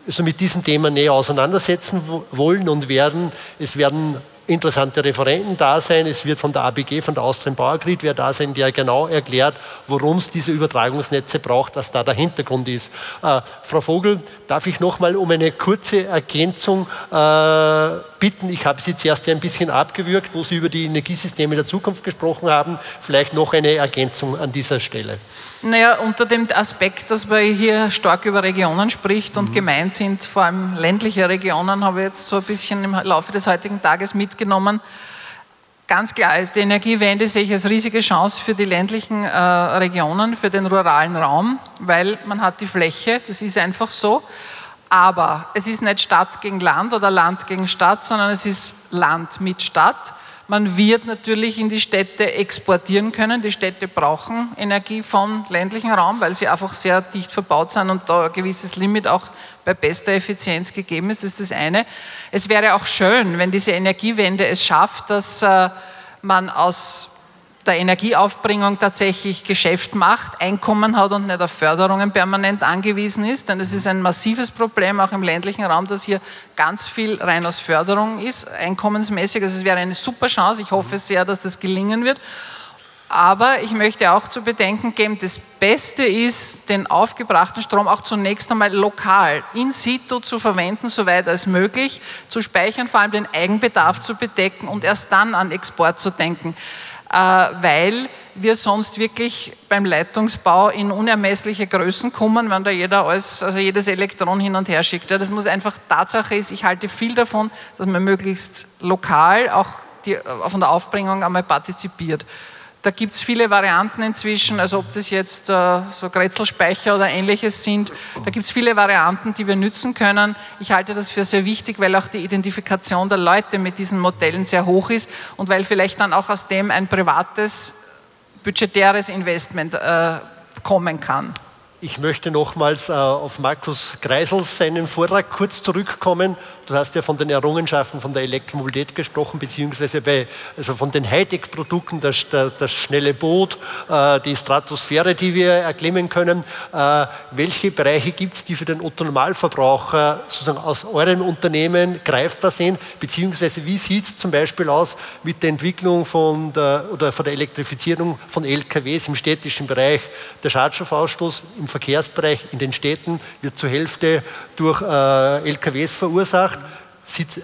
B: also mit diesem Thema näher auseinandersetzen wollen und werden. Es werden interessante Referenten da sein. Es wird von der ABG, von der Austrian Power Grid, wer da sein, der genau erklärt, worum es diese Übertragungsnetze braucht, was da der Hintergrund ist. Äh, Frau Vogel, darf ich noch mal um eine kurze Ergänzung äh, bitten? Ich habe Sie zuerst ein bisschen abgewürgt, wo Sie über die Energiesysteme der Zukunft gesprochen haben. Vielleicht noch eine Ergänzung an dieser Stelle.
D: Naja, unter dem Aspekt, dass man hier stark über Regionen spricht und mhm. gemeint sind vor allem ländliche Regionen, habe ich jetzt so ein bisschen im Laufe des heutigen Tages mitgenommen. Ganz klar ist, die Energiewende sehe ich als riesige Chance für die ländlichen äh, Regionen, für den ruralen Raum, weil man hat die Fläche, das ist einfach so. Aber es ist nicht Stadt gegen Land oder Land gegen Stadt, sondern es ist Land mit Stadt. Man wird natürlich in die Städte exportieren können. Die Städte brauchen Energie vom ländlichen Raum, weil sie einfach sehr dicht verbaut sind und da ein gewisses Limit auch bei bester Effizienz gegeben ist. Das ist das eine. Es wäre auch schön, wenn diese Energiewende es schafft, dass äh, man aus der Energieaufbringung tatsächlich Geschäft macht, Einkommen hat und nicht auf Förderungen permanent angewiesen ist. Denn es ist ein massives Problem, auch im ländlichen Raum, dass hier ganz viel rein aus Förderung ist, einkommensmäßig. Also es wäre eine super Chance. Ich hoffe sehr, dass das gelingen wird. Aber ich möchte auch zu bedenken geben, das Beste ist, den aufgebrachten Strom auch zunächst einmal lokal, in situ zu verwenden, soweit als möglich, zu speichern, vor allem den Eigenbedarf zu bedecken und erst dann an Export zu denken. Äh, weil wir sonst wirklich beim Leitungsbau in unermessliche Größen kommen, wenn da jeder alles, also jedes Elektron hin und her schickt. Das muss einfach Tatsache ist, ich halte viel davon, dass man möglichst lokal auch die, äh, von der Aufbringung einmal partizipiert. Da gibt es viele Varianten inzwischen, also ob das jetzt äh, so Grätzelspeicher oder ähnliches sind. Da gibt es viele Varianten, die wir nützen können. Ich halte das für sehr wichtig, weil auch die Identifikation der Leute mit diesen Modellen sehr hoch ist und weil vielleicht dann auch aus dem ein privates, budgetäres Investment äh, kommen kann.
B: Ich möchte nochmals äh, auf Markus Kreisel seinen Vortrag kurz zurückkommen. Du hast ja von den Errungenschaften von der Elektromobilität gesprochen, beziehungsweise bei, also von den Hightech-Produkten, das, das, das, schnelle Boot, äh, die Stratosphäre, die wir erklimmen können. Äh, welche Bereiche gibt es, die für den Otto-Normalverbraucher sozusagen aus eurem Unternehmen greifbar sind, beziehungsweise wie sieht es zum Beispiel aus mit der Entwicklung von der, oder von der Elektrifizierung von LKWs im städtischen Bereich? Der Schadstoffausstoß im Verkehrsbereich in den Städten wird zur Hälfte durch äh, LKWs verursacht.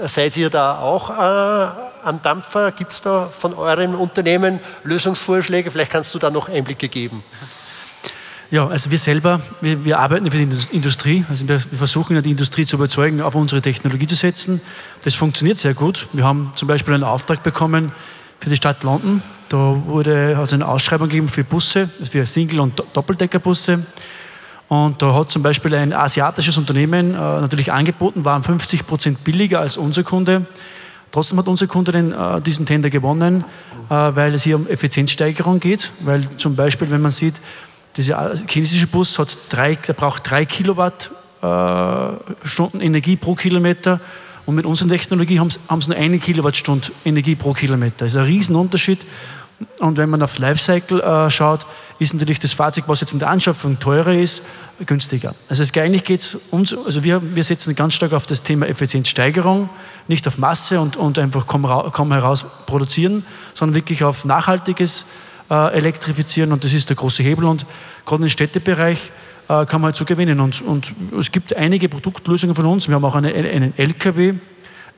B: Seid ihr da auch äh, am Dampfer? Gibt es da von eurem Unternehmen Lösungsvorschläge? Vielleicht kannst du da noch Einblicke geben.
C: Ja, also wir selber, wir, wir arbeiten für die Industrie. Also wir, wir, versuchen ja die Industrie zu überzeugen, auf unsere Technologie zu setzen. Das funktioniert sehr gut. Wir haben zum Beispiel einen Auftrag bekommen für die Stadt London. Da wurde also eine Ausschreibung gegeben für Busse, für Single- und Doppeldeckerbusse. Und da hat zum Beispiel ein asiatisches Unternehmen äh, natürlich angeboten, waren 50 Prozent billiger als unser Kunde. Trotzdem hat unser Kunde den, äh, diesen Tender gewonnen, äh, weil es hier um Effizienzsteigerung geht. Weil zum Beispiel, wenn man sieht, dieser chinesische Bus hat drei, der braucht drei Kilowattstunden Energie pro Kilometer und mit unserer Technologie haben sie nur eine Kilowattstunde Energie pro Kilometer. Das ist ein Riesenunterschied. Und wenn man auf Lifecycle äh, schaut, ist natürlich das Fahrzeug, was jetzt in der Anschaffung teurer ist, günstiger. Also es, eigentlich geht es uns, also wir, wir setzen ganz stark auf das Thema Effizienzsteigerung, nicht auf Masse und, und einfach komm, komm heraus produzieren, sondern wirklich auf nachhaltiges äh, Elektrifizieren und das ist der große Hebel und gerade im Städtebereich äh, kann man halt so gewinnen. Und, und es gibt einige Produktlösungen von uns. Wir haben auch eine, einen LKW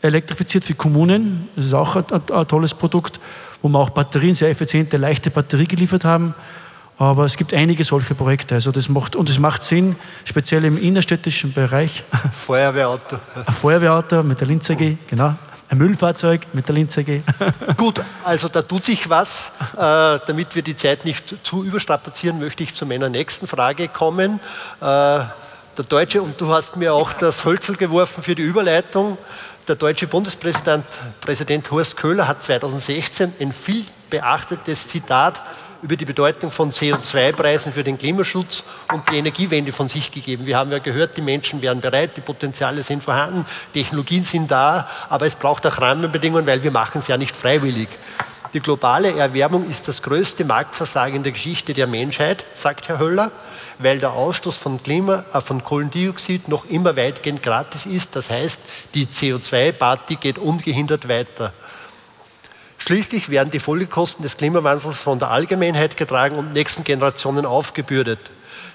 C: elektrifiziert für Kommunen. Das ist auch ein, ein tolles Produkt wo wir auch Batterien, sehr effiziente, leichte Batterie geliefert haben. Aber es gibt einige solche Projekte. Also das macht, und es macht Sinn, speziell im innerstädtischen Bereich.
B: Feuerwehrauto.
C: Ein Feuerwehrauto mit der Linz AG, genau. Ein Müllfahrzeug mit der Linz AG.
B: Gut, also da tut sich was. Äh, damit wir die Zeit nicht zu überstrapazieren, möchte ich zu meiner nächsten Frage kommen. Äh, der Deutsche, und du hast mir auch das Hölzel geworfen für die Überleitung. Der deutsche Bundespräsident Präsident Horst Köhler hat 2016 ein viel beachtetes Zitat über die Bedeutung von CO2-Preisen für den Klimaschutz und die Energiewende von sich gegeben. Wir haben ja gehört, die Menschen wären bereit, die Potenziale sind vorhanden, Technologien sind da, aber es braucht auch Rahmenbedingungen, weil wir machen es ja nicht freiwillig. Die globale Erwärmung ist das größte Marktversagen in der Geschichte der Menschheit, sagt Herr Höller weil der Ausstoß von, Klima, äh, von Kohlendioxid noch immer weitgehend gratis ist. Das heißt, die CO2-Party geht ungehindert weiter. Schließlich werden die Folgekosten des Klimawandels von der Allgemeinheit getragen und nächsten Generationen aufgebürdet.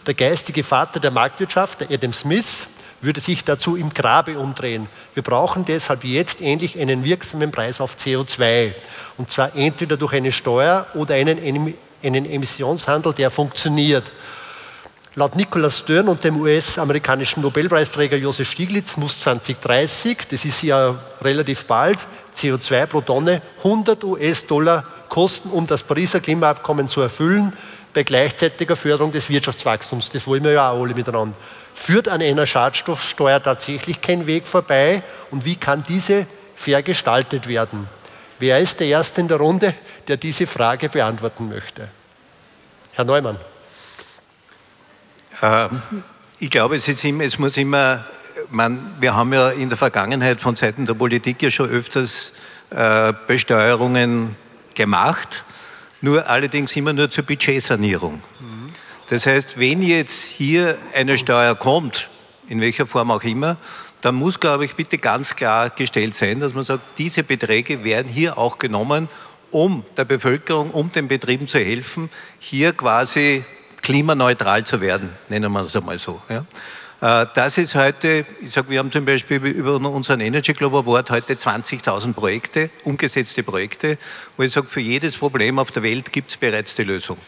B: Der geistige Vater der Marktwirtschaft, Adam Smith, würde sich dazu im Grabe umdrehen. Wir brauchen deshalb jetzt endlich einen wirksamen Preis auf CO2. Und zwar entweder durch eine Steuer oder einen, einen Emissionshandel, der funktioniert. Laut Nicholas Stern und dem US-amerikanischen Nobelpreisträger Josef Stiglitz muss 2030, das ist ja relativ bald, CO2 pro Tonne 100 US-Dollar kosten, um das Pariser Klimaabkommen zu erfüllen, bei gleichzeitiger Förderung des Wirtschaftswachstums. Das wollen wir ja auch alle miteinander. Führt an einer Schadstoffsteuer tatsächlich kein Weg vorbei? Und wie kann diese fair gestaltet werden? Wer ist der Erste in der Runde, der diese Frage beantworten möchte? Herr Neumann.
E: Äh, ich glaube, es, ist es muss immer, man, wir haben ja in der Vergangenheit von Seiten der Politik ja schon öfters äh, Besteuerungen gemacht, nur allerdings immer nur zur Budgetsanierung. Das heißt, wenn jetzt hier eine Steuer kommt, in welcher Form auch immer, dann muss, glaube ich, bitte ganz klar gestellt sein, dass man sagt, diese Beträge werden hier auch genommen, um der Bevölkerung, um den Betrieben zu helfen, hier quasi klimaneutral zu werden, nennen wir es einmal so. Ja. Äh, das ist heute, ich sage, wir haben zum Beispiel über unseren Energy Club Award heute 20.000 Projekte, umgesetzte Projekte, wo ich sage, für jedes Problem auf der Welt gibt es bereits die Lösung.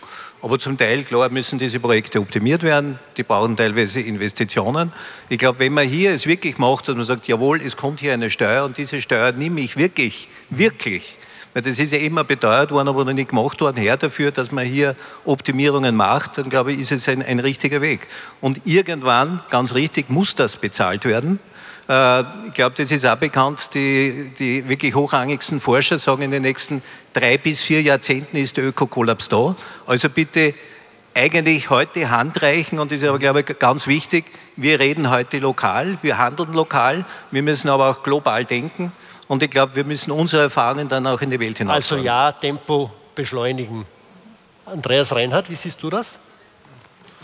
E: Aber zum Teil, klar, müssen diese Projekte optimiert werden, die brauchen teilweise Investitionen. Ich glaube, wenn man hier es wirklich macht, dass man sagt, jawohl, es kommt hier eine Steuer und diese Steuer nehme ich wirklich, wirklich weil das ist ja immer beteuert worden, aber noch nicht gemacht worden, her dafür, dass man hier Optimierungen macht, dann glaube ich, ist es ein, ein richtiger Weg. Und irgendwann, ganz richtig, muss das bezahlt werden. Äh, ich glaube, das ist auch bekannt, die, die wirklich hochrangigsten Forscher sagen, in den nächsten drei bis vier Jahrzehnten ist der Ökokollaps da. Also bitte eigentlich heute handreichen und das ist aber, glaube ich, ganz wichtig. Wir reden heute lokal, wir handeln lokal, wir müssen aber auch global denken und ich glaube, wir müssen unsere Erfahrungen dann auch in die Welt hinaus.
B: Also ja, Tempo beschleunigen. Andreas Reinhardt, wie siehst du das?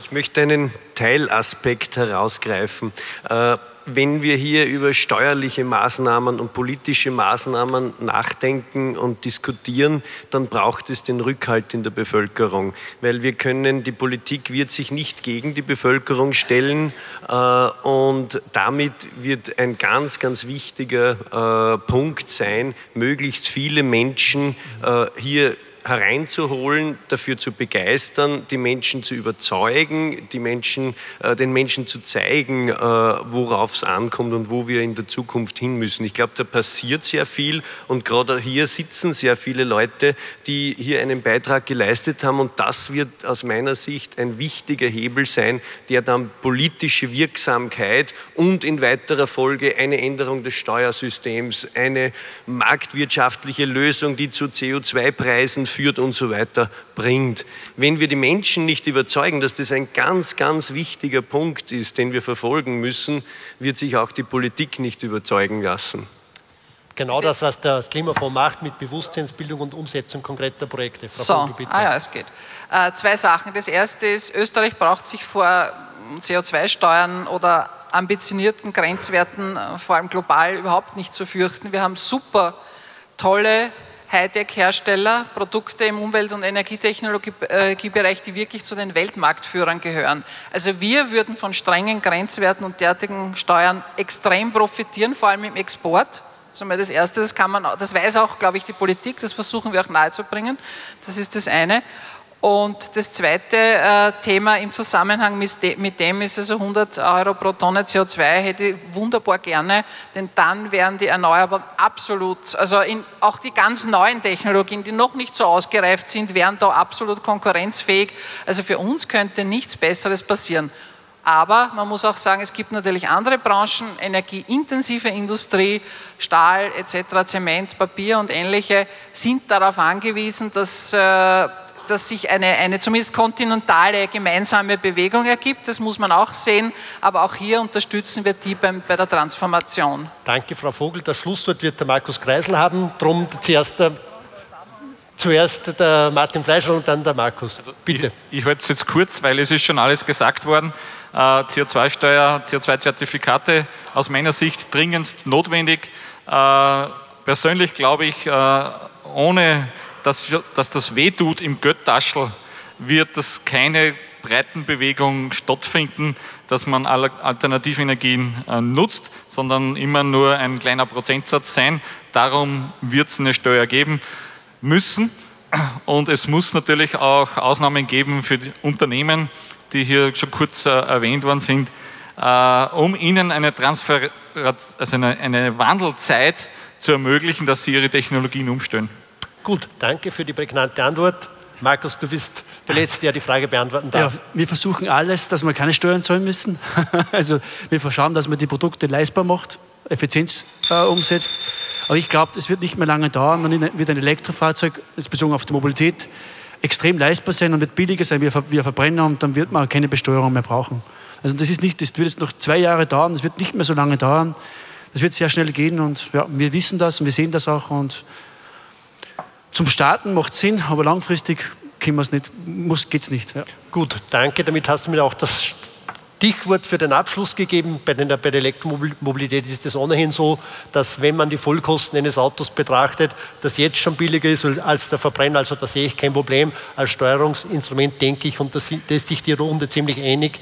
F: Ich möchte einen Teilaspekt herausgreifen. Äh, wenn wir hier über steuerliche Maßnahmen und politische Maßnahmen nachdenken und diskutieren, dann braucht es den Rückhalt in der Bevölkerung, weil wir können, die Politik wird sich nicht gegen die Bevölkerung stellen äh, und damit wird ein ganz, ganz wichtiger äh, Punkt sein, möglichst viele Menschen äh, hier hereinzuholen, dafür zu begeistern, die Menschen zu überzeugen, die Menschen, äh, den Menschen zu zeigen, äh, worauf es ankommt und wo wir in der Zukunft hin müssen. Ich glaube, da passiert sehr viel und gerade hier sitzen sehr viele Leute, die hier einen Beitrag geleistet haben und das wird aus meiner Sicht ein wichtiger Hebel sein, der dann politische Wirksamkeit und in weiterer Folge eine Änderung des Steuersystems, eine marktwirtschaftliche Lösung, die zu CO2-Preisen führt und so weiter, bringt. Wenn wir die Menschen nicht überzeugen, dass das ein ganz, ganz wichtiger Punkt ist, den wir verfolgen müssen, wird sich auch die Politik nicht überzeugen lassen.
B: Genau das, was der Klimafonds macht mit Bewusstseinsbildung und Umsetzung konkreter Projekte.
D: Frau so, Vogel, ah ja, es geht. Äh, zwei Sachen. Das erste ist, Österreich braucht sich vor CO2-Steuern oder ambitionierten Grenzwerten, äh, vor allem global, überhaupt nicht zu fürchten. Wir haben super tolle Hightech-Hersteller, Produkte im Umwelt- und Energietechnologiebereich, die wirklich zu den Weltmarktführern gehören. Also wir würden von strengen Grenzwerten und derartigen Steuern extrem profitieren, vor allem im Export. Das ist einmal das Erste, das, kann man, das weiß auch, glaube ich, die Politik, das versuchen wir auch nahezubringen. Das ist das eine. Und das zweite äh, Thema im Zusammenhang mit, mit, dem ist also 100 Euro pro Tonne CO2 hätte ich wunderbar gerne, denn dann wären die Erneuerbaren absolut, also in, auch die ganz neuen Technologien, die noch nicht so ausgereift sind, wären da absolut konkurrenzfähig. Also für uns könnte nichts Besseres passieren. Aber man muss auch sagen, es gibt natürlich andere Branchen, energieintensive Industrie, Stahl etc., Zement, Papier und ähnliche, sind darauf angewiesen, dass äh, dass sich eine, eine zumindest kontinentale gemeinsame Bewegung ergibt. Das muss man auch sehen. Aber auch hier unterstützen wir die beim, bei der Transformation.
B: Danke, Frau Vogel. Das Schlusswort wird der Markus Kreisel haben. Drum zuerst der, zuerst der Martin Fleischer und dann der Markus. Also Bitte.
G: Ich, ich halte es jetzt kurz, weil es ist schon alles gesagt worden. Äh, CO2-Steuer, CO2-Zertifikate aus meiner Sicht dringendst notwendig. Äh, persönlich glaube ich, äh, ohne dass, dass das wehtut im Göttaschel, wird das keine Breitenbewegung stattfinden, dass man alternative Energien äh, nutzt, sondern immer nur ein kleiner Prozentsatz sein. Darum wird es eine Steuer geben müssen. Und es muss natürlich auch Ausnahmen geben für die Unternehmen, die hier schon kurz äh, erwähnt worden sind, äh, um ihnen eine, Transfer also eine, eine Wandelzeit zu ermöglichen, dass sie ihre Technologien umstellen.
B: Gut, danke für die prägnante Antwort. Markus, du bist der Letzte, der die Frage beantworten darf.
C: Ja, wir versuchen alles, dass wir keine Steuern zahlen müssen. Also wir schauen, dass man die Produkte leistbar macht, Effizienz äh, umsetzt. Aber ich glaube, es wird nicht mehr lange dauern. Dann wird ein Elektrofahrzeug, jetzt bezogen auf die Mobilität, extrem leistbar sein und wird billiger sein wie ein Verbrenner und dann wird man keine Besteuerung mehr brauchen. Also das ist nicht, das wird jetzt noch zwei Jahre dauern, das wird nicht mehr so lange dauern. Das wird sehr schnell gehen und ja, wir wissen das und wir sehen das auch und zum Starten macht Sinn, aber langfristig können wir es nicht, geht es nicht. Ja.
B: Gut, danke. Damit hast du mir auch das Stichwort für den Abschluss gegeben. Bei, den, bei der Elektromobilität ist es ohnehin so, dass wenn man die Vollkosten eines Autos betrachtet, das jetzt schon billiger ist als der Verbrenner. Also da sehe ich kein Problem. Als Steuerungsinstrument denke ich, und da ist sich die Runde ziemlich einig,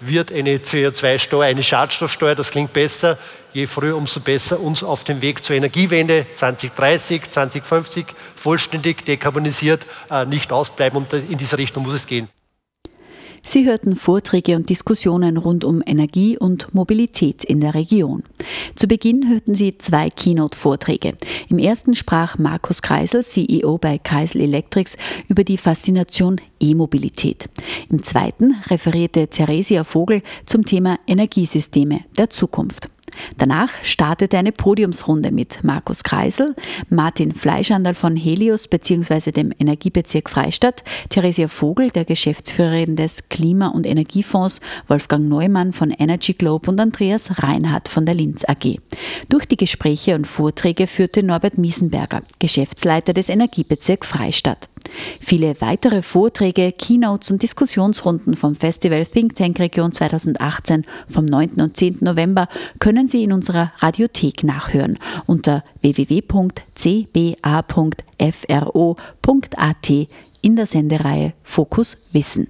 B: wird eine CO2-Steuer, eine Schadstoffsteuer, das klingt besser, je früher, umso besser, uns auf dem Weg zur Energiewende 2030, 2050 vollständig dekarbonisiert äh, nicht ausbleiben. Und in diese Richtung muss es gehen.
A: Sie hörten Vorträge und Diskussionen rund um Energie und Mobilität in der Region. Zu Beginn hörten Sie zwei Keynote-Vorträge. Im ersten sprach Markus Kreisel, CEO bei Kreisel Electrics, über die Faszination E-Mobilität. Im zweiten referierte Theresia Vogel zum Thema Energiesysteme der Zukunft. Danach startete eine Podiumsrunde mit Markus Kreisel, Martin Fleischandal von Helios bzw. dem Energiebezirk Freistadt, Theresia Vogel, der Geschäftsführerin des Klima- und Energiefonds, Wolfgang Neumann von Energy Globe und Andreas Reinhardt von der Linz AG. Durch die Gespräche und Vorträge führte Norbert Miesenberger, Geschäftsleiter des Energiebezirk Freistadt. Viele weitere Vorträge, Keynotes und Diskussionsrunden vom Festival Think Tank Region 2018 vom 9. und 10. November können Sie in unserer Radiothek nachhören unter www.cba.fro.at in der Sendereihe Fokus Wissen.